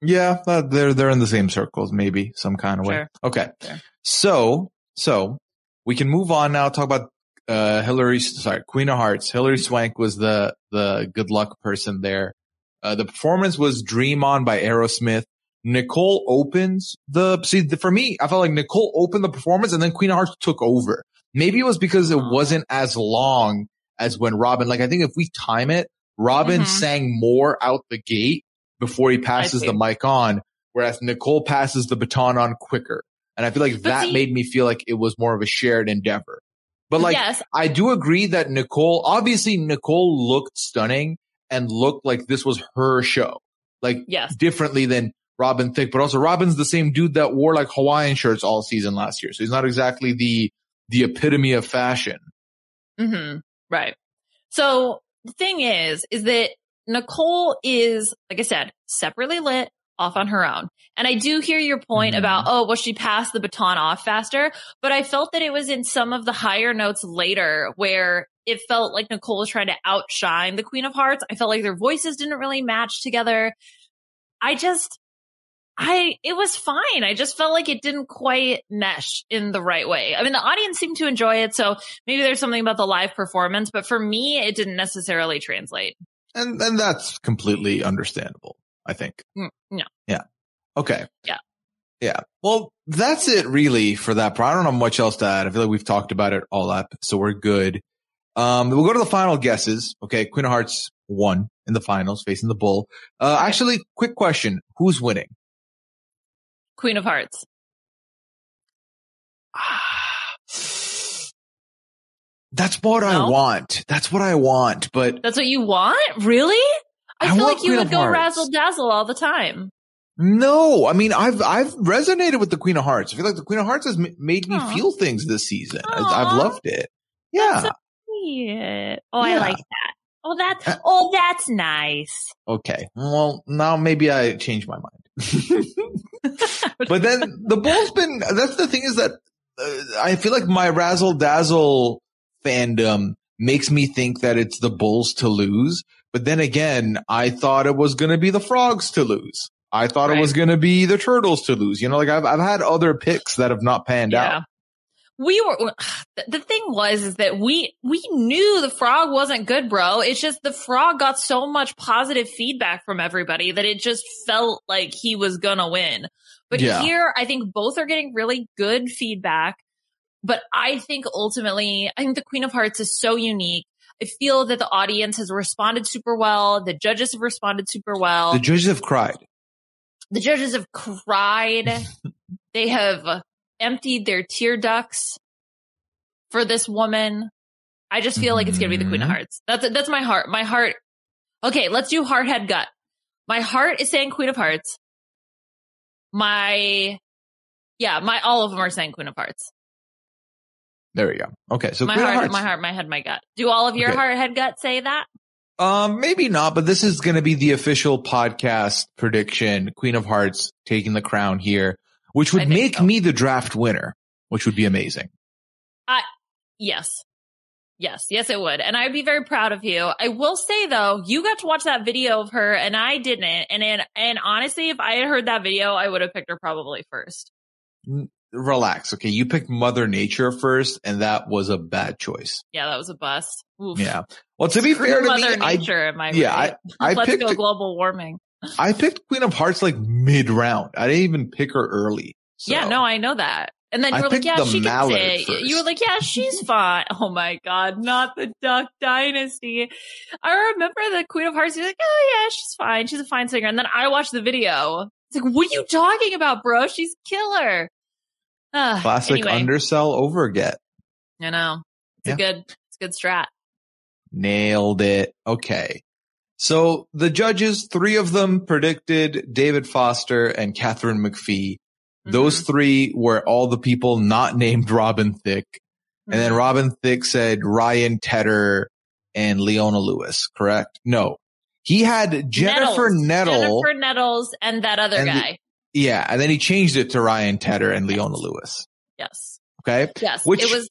Yeah, uh, they're they're in the same circles, maybe some kind of way. Okay,
Sure.
so so we can move on now. Talk about uh Hilary. Sorry, Queen of Hearts. Hilary Swank was the the good luck person there. Uh, the performance was "Dream On" by Aerosmith. Nicole opens the see the, for me. I felt like Nicole opened the performance and then Queen of Hearts took over. Maybe it was because it wasn't as long as when Robin. Like I think if we time it, Robin
Mhm.
sang more out the gate before he passes the mic on, whereas Nicole passes the baton on quicker. And I feel like
But
that
see-
made me feel like it was more of a shared endeavor. But like,
yes,
I do agree that Nicole, obviously Nicole looked stunning and looked like this was her show, like
yes.
differently than Robin Thicke, but also Robin's the same dude that wore like Hawaiian shirts all season last year. So he's not exactly the, the epitome of fashion.
hmm Right. So the thing is, is that Nicole is, like I said, separately lit off on her own. And I do hear your point
Mhm.
about, oh, well, she passed the baton off faster, but I felt that it was in some of the higher notes later where it felt like Nicole was trying to outshine the Queen of Hearts. I felt like their voices didn't really match together. I just, I, it was fine. I just felt like it didn't quite mesh in the right way. I mean, the audience seemed to enjoy it. So maybe there's something about the live performance, but for me, it didn't necessarily translate.
And, and that's completely understandable, I think.
Mm, no.
Okay.
Yeah.
Yeah. Well, that's it really for that part. I don't know much else to add. I feel like we've talked about it all up, so we're good. Um, we'll go to the final guesses. Okay. Queen of Hearts won in the finals facing the Bull. Uh, actually, quick question. Who's winning?
Queen of Hearts.
Ah (sighs) That's what I want. That's what I want. But
That's what you want? Really? I,
I
feel like you would go razzle dazzle all the time.
no, I mean, I've, I've resonated with the Queen of Hearts. I feel like the Queen of Hearts has m- made me
Aw.
feel things this season. I. I've loved it. Yeah.
so. Oh, I
Yeah.
like that. Oh, that's,
Uh,
oh, that's nice.
Okay. Well, now maybe I changed my mind. (laughs) but then the Bulls been, that's the thing is that uh, I feel like my razzle dazzle fandom makes me think that it's the Bulls to lose. But then again, I thought it was going to be the Frogs to lose. I thought it was going to be the Turtles to lose. You know, like I've, I've had other picks that have not panned out.
We were, (sighs) the- thing was, is that we, we knew the frog wasn't good, bro. It's just the frog got so much positive feedback from everybody that it just felt like he was gonna win. But
Yeah.
here, I think both are getting really good feedback. But I think ultimately, I think the Queen of Hearts is so unique. I feel that the audience has responded super well. The judges have responded super well
The judges have cried.
the judges have cried. (laughs) they have emptied their tear ducts for this woman. I just feel like it's gonna be the Queen of
Mhm.
Hearts. That's that's my heart. My heart. Okay, let's do heart, head, gut. My heart is saying Queen of Hearts. My, yeah, my all of them are saying Queen of Hearts.
There we go. Okay. So
my heart,
Hearts.
my heart, my head, my gut. Do all of your
Okay.
heart, head, gut say that?
Um, maybe not, but this is going to be the official podcast prediction. Queen of Hearts taking the crown here, which would make
so.
me the draft winner, which would be amazing.
I, Yes. Yes, yes, it would. And I'd be very proud of you. I will say though, you got to watch that video of her and I didn't. And and, and honestly, if I had heard that video, I would have picked her probably first.
Relax. Okay. You picked Mother Nature first, and that was a bad choice.
Yeah, that was a bust. Oof.
Yeah. Well, to be
Screw
fair to
Mother
me, I,
Nature, am I
yeah,
right?
I (laughs)
Let's
picked,
go global warming.
I picked Queen of Hearts like mid round. I didn't even pick her early. So.
Yeah, no, I know that. And then
I
you were like, yeah, she can say, you were like, yeah, she's (laughs) fine. Oh my God, not the Duck Dynasty. I remember the Queen of Hearts. You're like, oh yeah, she's fine. She's a fine singer. And then I watched the video. It's like, what are you talking about, bro? She's killer. Ah,
Classic
anyway,
undersell overget.
I know. It's
Yeah.
a good, it's a good strat.
Nailed it. Okay. So the judges, three of them predicted David Foster and Katharine McPhee. Those
Mhm.
three were all the people not named Robin Thicke. And then
Mhm.
Robin Thicke said Ryan Tedder and Leona Lewis, correct? No. He had Jennifer
Nettles.
Nettle.
Jennifer Nettles and that other
And
guy.
Yeah. And then he changed it to Ryan Tedder and Leona Lewis.
yes.
Okay.
Yes.
Which-
it was,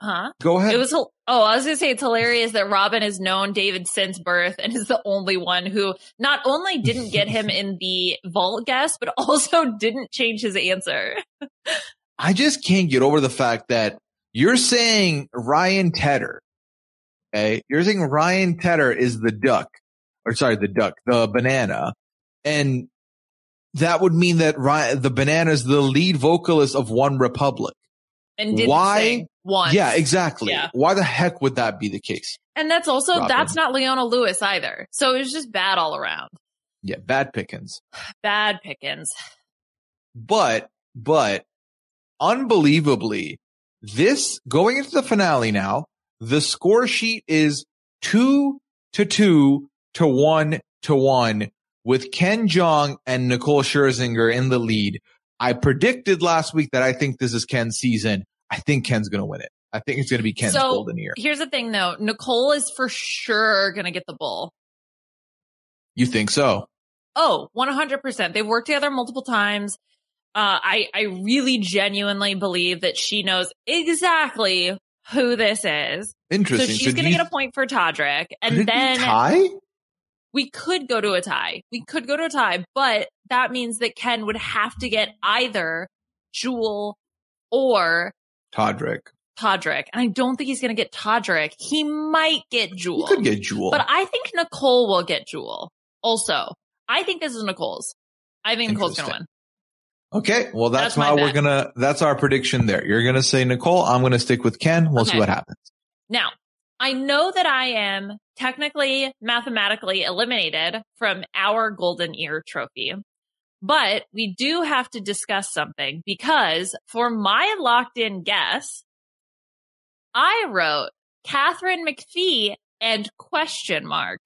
huh?
Go ahead.
It was, oh, I was going to say it's hilarious that Robin has known David since birth and is the only one who not only didn't get him (laughs) in the vault guest, but (laughs) also didn't change his answer.
I just can't get over the fact that you're saying Ryan Tedder. Okay. You're saying Ryan Tedder is the duck or sorry, the duck, the banana. And that would mean that Ryan, the banana is the lead vocalist of OneRepublic.
And didn't
Why?
once.
Yeah, exactly.
Yeah.
Why the heck would that be the case?
And that's also,
Robin.
that's not Leona Lewis either. So it was just bad all around.
Yeah, bad pickings.
Bad pickings.
But, but unbelievably, this going into the finale now, the score sheet is two to two to one to one with Ken Jeong and Nicole Scherzinger in the lead. I predicted last week that I think this is Ken's season. I think Ken's going to win it. I think it's going to be Ken's
So-
golden year.
Here's the thing though. Nicole is for sure going to get the bull.
You think so?
Oh, 100%. They've worked together multiple times. Uh, I, I really genuinely believe that she knows exactly who this is.
Interesting.
So she's
do
going to get a point for Todrick. And then
tie?
We could go to a tie. We could go to a tie, but that means that Ken would have to get either Jewel or
Todrick.
Todrick. And I don't think he's going to get Todrick. He might get Jewel.
could get Jewel.
But I think Nicole will get Jewel. Also, I think this is Nicole's. I think Nicole's going to win.
Okay, well that's,
That's my
how we're gonna. That's our prediction there. You're gonna say Nicole. I'm gonna stick with Ken. We'll see what happens.
Now, I know that I am technically mathematically eliminated from our golden ear trophy, but we do have to discuss something because for my locked in guess, I wrote Katharine McPhee and question mark.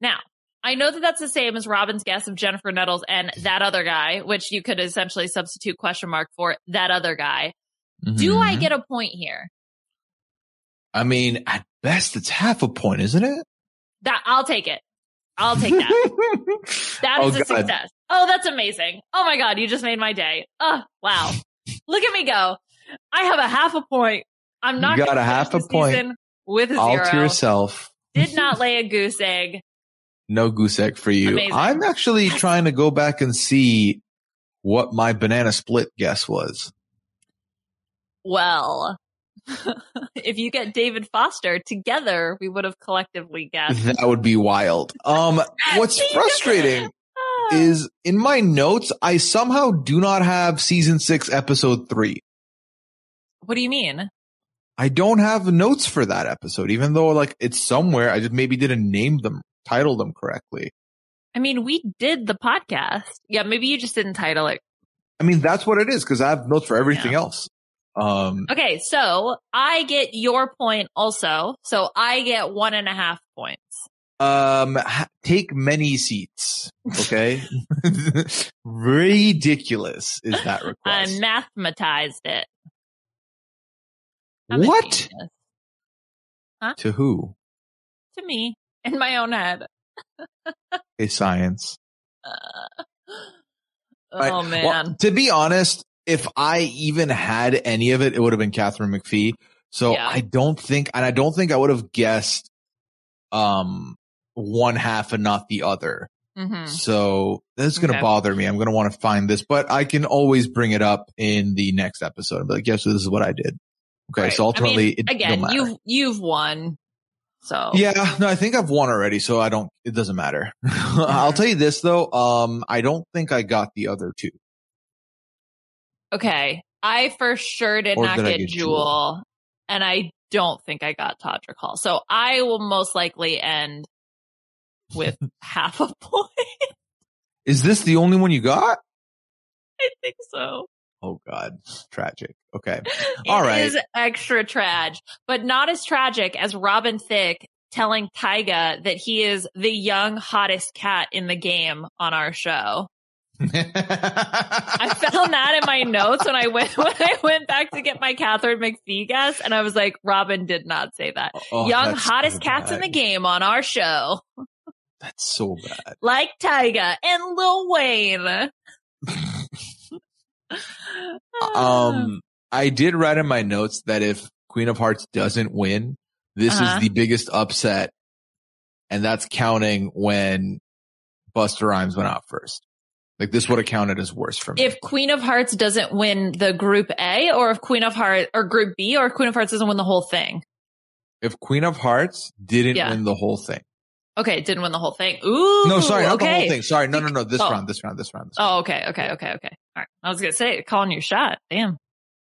Now, I know that that's the same as Robin's guess of Jennifer Nettles and that other guy, which you could essentially substitute question mark for that other guy. Do I
Mhm.
get a point here?
I mean, at best, it's half a point, isn't it?
That I'll take it. I'll take that. (laughs) that is
Oh,
is a
God.
success. Oh, that's amazing. Oh my God, you just made my day. Oh, wow. Look at me go. I have a half a point. I'm not
You got a half a point.
With a
All
zero.
to yourself.
Did not lay a goose egg.
No goose egg for you.
Amazing.
I'm actually trying to go back and see what my banana split guess was.
Well, (laughs) if you get David Foster together, we would have collectively guessed. (laughs)
That would be wild. Um, (laughs) what's frustrating
Ah.
is in my notes, I somehow do not have season six, episode three.
what do you mean?
I don't have notes for that episode, even though like it's somewhere. I just maybe didn't name them, title them correctly.
I mean, we did the podcast. Yeah, maybe you just didn't title it.
I mean, that's what it is because I have notes for everything
Yeah.
else. Um,
Okay, so I get your point also. So I get one and a half points.
um, ha- take many seats. Okay. (laughs) Ridiculous is that (laughs) request.
I mathematized it. I'm
what?
genius.
To who?
To me, in my own head.
A science. (laughs)
Uh,
Right.
oh
Well,
man.
to be honest, if I even had any of it, it would have been Katharine McPhee. So
Yeah.
I don't think, and I don't think I would have guessed, um, one half and not the other.
hmm
So that's going to
Okay.
bother me. I'm going to want to find this, but I can always bring it up in the next episode and be like, yes, this is what I did. Okay.
Right.
So ultimately,
I mean, again, you've you've won. So
Yeah, no, I think I've won already, so I don't, it doesn't matter. (laughs) I'll tell you this though, um, I don't think I got the other two.
Okay. I for sure did
Or
not
did
get
get
Jewel,
Jewel?
and I don't think I got Todrick Hall. So I will most likely end with (laughs) half a point.
Is this the only one you got? (laughs)
I think so.
Oh God, tragic. Okay. (laughs)
It
All right.
is extra tragic, but not as tragic as Robin Thicke telling Tyga that he is the young hottest cat in the game on our show. I (laughs) found that in my notes when I went (laughs) when I went back to get my Katharine McPhee guess, and I was like, Robin did not say that.
Oh,
young hottest
so
cats in the game on our show,
That's so bad.
like Tyga and Lil Wayne. (laughs)
Um, I did write in my notes that if Queen of Hearts doesn't win, this
Uh-huh.
is the biggest upset, and that's counting when Busta Rhymes went out first. Like this would have counted as worse for me.
if Queen of Hearts doesn't win the Group A, or if Queen of Hearts or Group B, or Queen of Hearts doesn't win the whole thing.
if Queen of Hearts didn't
Yeah.
win the whole thing.
Okay, didn't win the whole thing. Ooh,
No, sorry, not
okay.
the whole thing. Sorry, no, no, no. This
Oh.
round, this round, this round. This oh, round.
Oh, okay, okay, okay, okay. All right. I was gonna say calling your shot. Damn.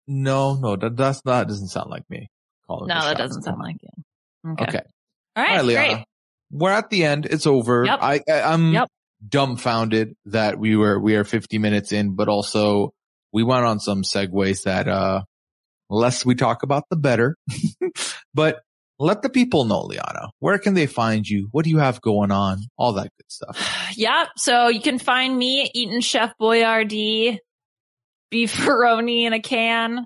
No, no, that that's that doesn't sound like me. Calling
No, that
shots.
doesn't sound like you. Okay.
Okay.
All
All
right,
right, Liana.
great.
We're at the end. It's over.
Yep.
I, I I'm
Yep.
Dumbfounded that we were we are 50 minutes in, but also we went on some segues that uh less we talk about the better. (laughs) but let the people know, Liana. Where can they find you? What do you have going on? All that good stuff. (sighs)
Yeah. So you can find me eating Chef Boyardee beefaroni in a can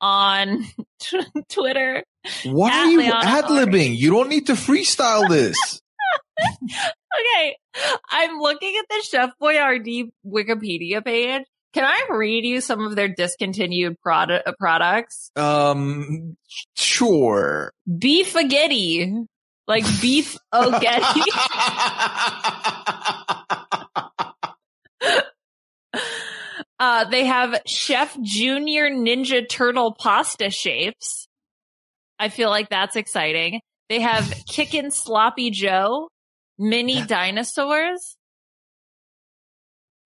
on (laughs) Twitter.
Why are you ad libbing? You don't need to freestyle this. (laughs) (laughs)
Okay. I'm looking at the Chef Boyardee Wikipedia page. Can I read you some of their discontinued product uh, products?
um, sure.
Beef spaghetti. Like beef spaghetti. (laughs) Uh, they have Chef Junior Ninja Turtle pasta shapes. I feel like that's exciting. They have Kickin' Sloppy Joe mini dinosaurs.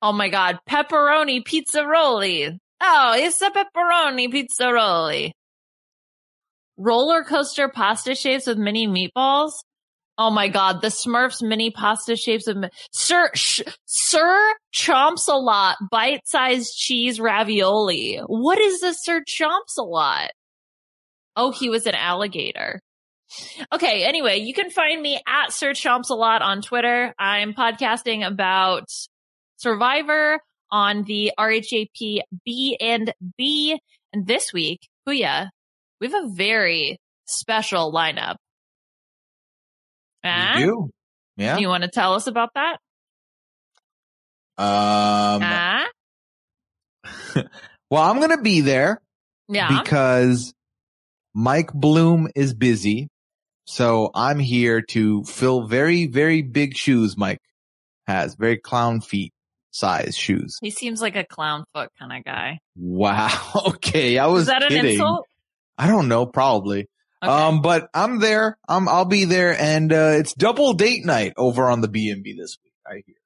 Oh my god, pepperoni pizzaroli. Oh, it's a pepperoni pizzaroli. Roller coaster pasta shapes with mini meatballs. Oh my god, the Smurfs mini pasta shapes of mi- Sir sh- Sir Chomps a lot bite-sized cheese ravioli. What is the Sir Chomps a lot? Oh, he was an alligator. Okay, anyway, you can find me at Sir Chomps a lot on Twitter. I'm podcasting about Survivor on the RHAP B and B. And this week, Puya, we have a very special lineup.
We do. Yeah.
You want to tell us about that?
Um,
Ah? (laughs)
well, I'm going to be there
Yeah.
because Mike Bloom is busy. So I'm here to fill very, very big shoes Mike has. Very clown feet size shoes.
he seems like a clown foot kind of guy.
Wow. (laughs) Okay. I was
Is that an
kidding.
insult?
I don't know. Probably.
Okay.
Um, but I'm there. I'm, I'll be there and, uh, it's double date night over on the B&B this week. I hear.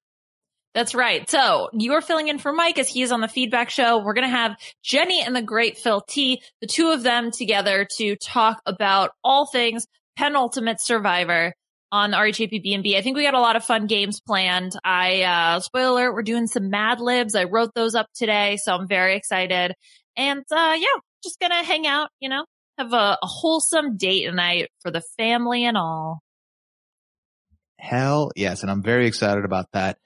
That's right. So you are filling in for Mike as he is on the feedback show. We're going to have Jenny and the great Phil T, the two of them together to talk about all things penultimate survivor. on the RHAP B&B. I think we got a lot of fun games planned. I, uh, spoiler alert, we're doing some Mad Libs. I wrote those up today, so I'm very excited. And, uh, yeah, just gonna hang out, you know, have a, a wholesome date night for the family and all.
Hell yes. And I'm very excited about that.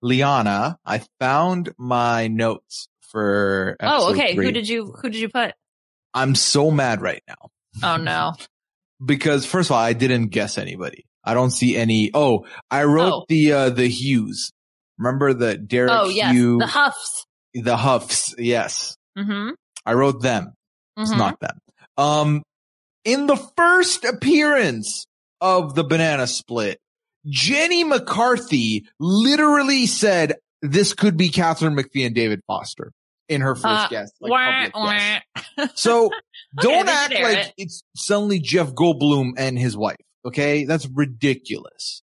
Liana, I found my notes for
Oh, okay.
three.
Who did you, who did you put?
I'm so mad right now
Oh no. (laughs)
because first of all, I didn't guess anybody. I don't see any. Oh, I wrote
Oh.
the, uh, the Hughes. Remember the Derek
Oh yes, the Houghs.
the Houghs. Yes.
Mm-hmm.
I wrote them. It's
Mhm.
not them. Um, in the first appearance of the banana split, Jenny McCarthy literally said this could be Katharine McPhee and David Foster in her first
Uh,
guess. like,
Wah, wah. (laughs)
So don't
they
act like
it.
it's suddenly Jeff Goldblum and his wife. Okay. That's ridiculous.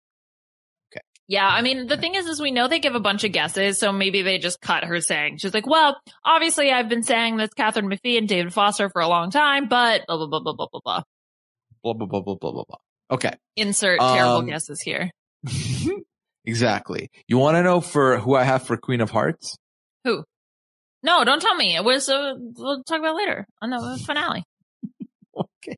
Okay.
Yeah, I mean, the thing is, is we know they give a bunch of guesses, so maybe they just cut her saying, she's like, well, obviously I've been saying this Katharine McPhee and David Foster for a long time, but blah, blah, blah, blah, blah, blah, blah.
Blah, blah, blah, blah, blah, blah, blah. Okay.
Insert terrible
Um,
guesses here. (laughs)
exactly. You want to know for who I have for Queen of Hearts?
Who? No, don't tell me. It was, uh, we'll talk about it later on the (laughs) finale.
Okay.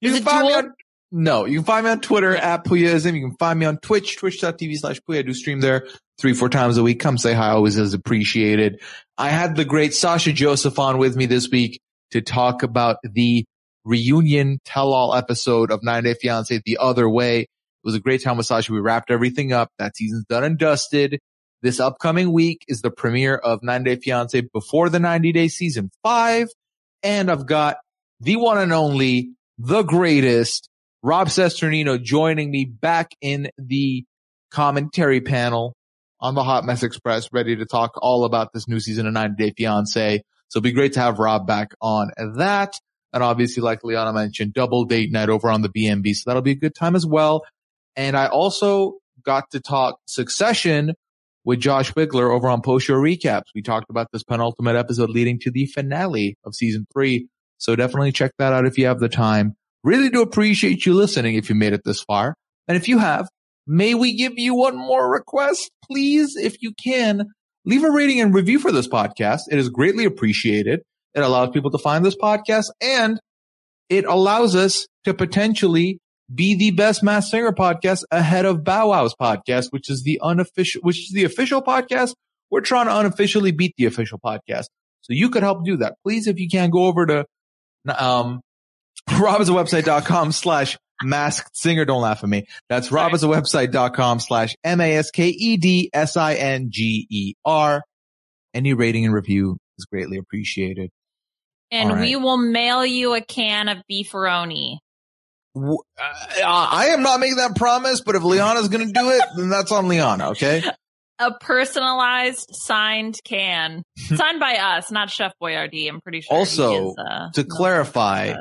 You
Is
can find me on, no, you can find me on Twitter at Puyaism. You can find me on Twitch, twitch.tv slash Puya. I do stream there three, four times a week. Come say hi. Always is appreciated. I had the great Sasha Joseph on with me this week to talk about the reunion tell all episode of Nine Day Fiance the other way. It was a great time with Sasha. We wrapped everything up. That season's done and dusted. This upcoming week is the premiere of 90 Day Fiance before the 90 Day season five. And I've got the one and only, the greatest, Rob Cesternino joining me back in the commentary panel on the Hot Mess Express, ready to talk all about this new season of 90 Day Fiance. So it'll be great to have Rob back on that. And obviously, like Liana mentioned, double date night over on the BNB. So that'll be a good time as well. And I also got to talk succession with Josh Wigler over on post show recaps. We talked about this penultimate episode leading to the finale of season three. So definitely check that out if you have the time. Really do appreciate you listening if you made it this far. And if you have, may we give you one more request, please, if you can, leave a rating and review for this podcast. It is greatly appreciated. It allows people to find this podcast and it allows us to potentially be the best Masked Singer podcast ahead of Bow Wow's podcast, which is the unofficial, which is the official podcast. We're trying to unofficially beat the official podcast. So you could help do that. Please, if you can go over to, um, (laughs) robhasawebsite.com slash masked singer. Don't laugh at me. That's
Sorry.
robhasawebsite.com slash M A S K E D S I N G E R. Any rating and review is greatly appreciated.
And
right.
we will mail you a can of beefaroni.
I am not making that promise, but if Liana's going to do it, then that's on Liana. Okay. (laughs)
A personalized signed can. (laughs) Signed by us, not Chef Boyardee. I'm pretty sure.
Also,
is, uh,
to clarify,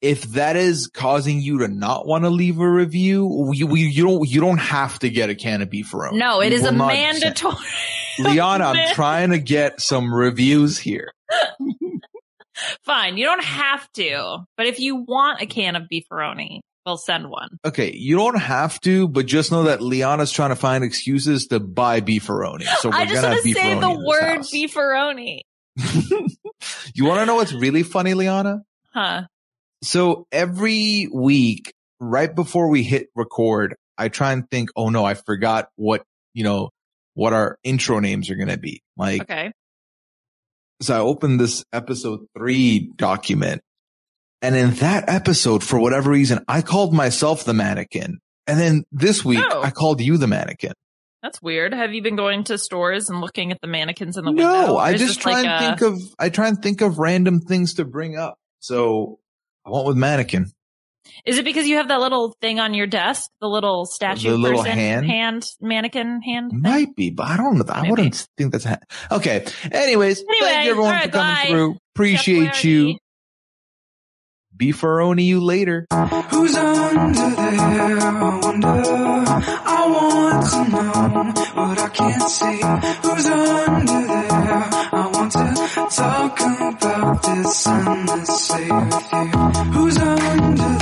if that is causing you to not want to leave a review, you, we, you don't, you don't have to get a can of beefaroni.
No, it is a mandatory.
Liana, I'm (laughs) trying to get some reviews here. (laughs)
Fine, you don't have to, but if you want a can of beefaroni, we'll send one.
Okay, you don't have to, but just know that Liana's trying to find excuses to buy beefaroni. So (gasps) we're
I just
gonna
want
have
to say the word
house.
beefaroni. (laughs)
you want to know what's really funny, Liana?
Huh.
So every week, right before we hit record, I try and think, oh no, I forgot what, you know, what our intro names are going to be. Like,
Okay.
So I opened this episode three document and in that episode, for whatever reason, I called myself the mannequin. And then this week
Oh.
I called you the mannequin.
That's weird. Have you been going to stores and looking at the mannequins in the window?
No, I just try
like
and
a-
think of, I try and think of random things to bring up. So I went with mannequin.
Is it because you have that little thing on your desk, the little statue
The little
person
hand?
mannequin hand? thing?
Might be, but I don't know. I
Maybe.
wouldn't think that's ha- okay. Anyways,
Anyway,
thank you everyone
all
for coming
bye.
through. Appreciate
Chef
you.
Boyardee.
Beefaroni you later.
Who's under there? I wonder. I want to know what I can't see. Who's under there? I want to talk about this and endlessly with you.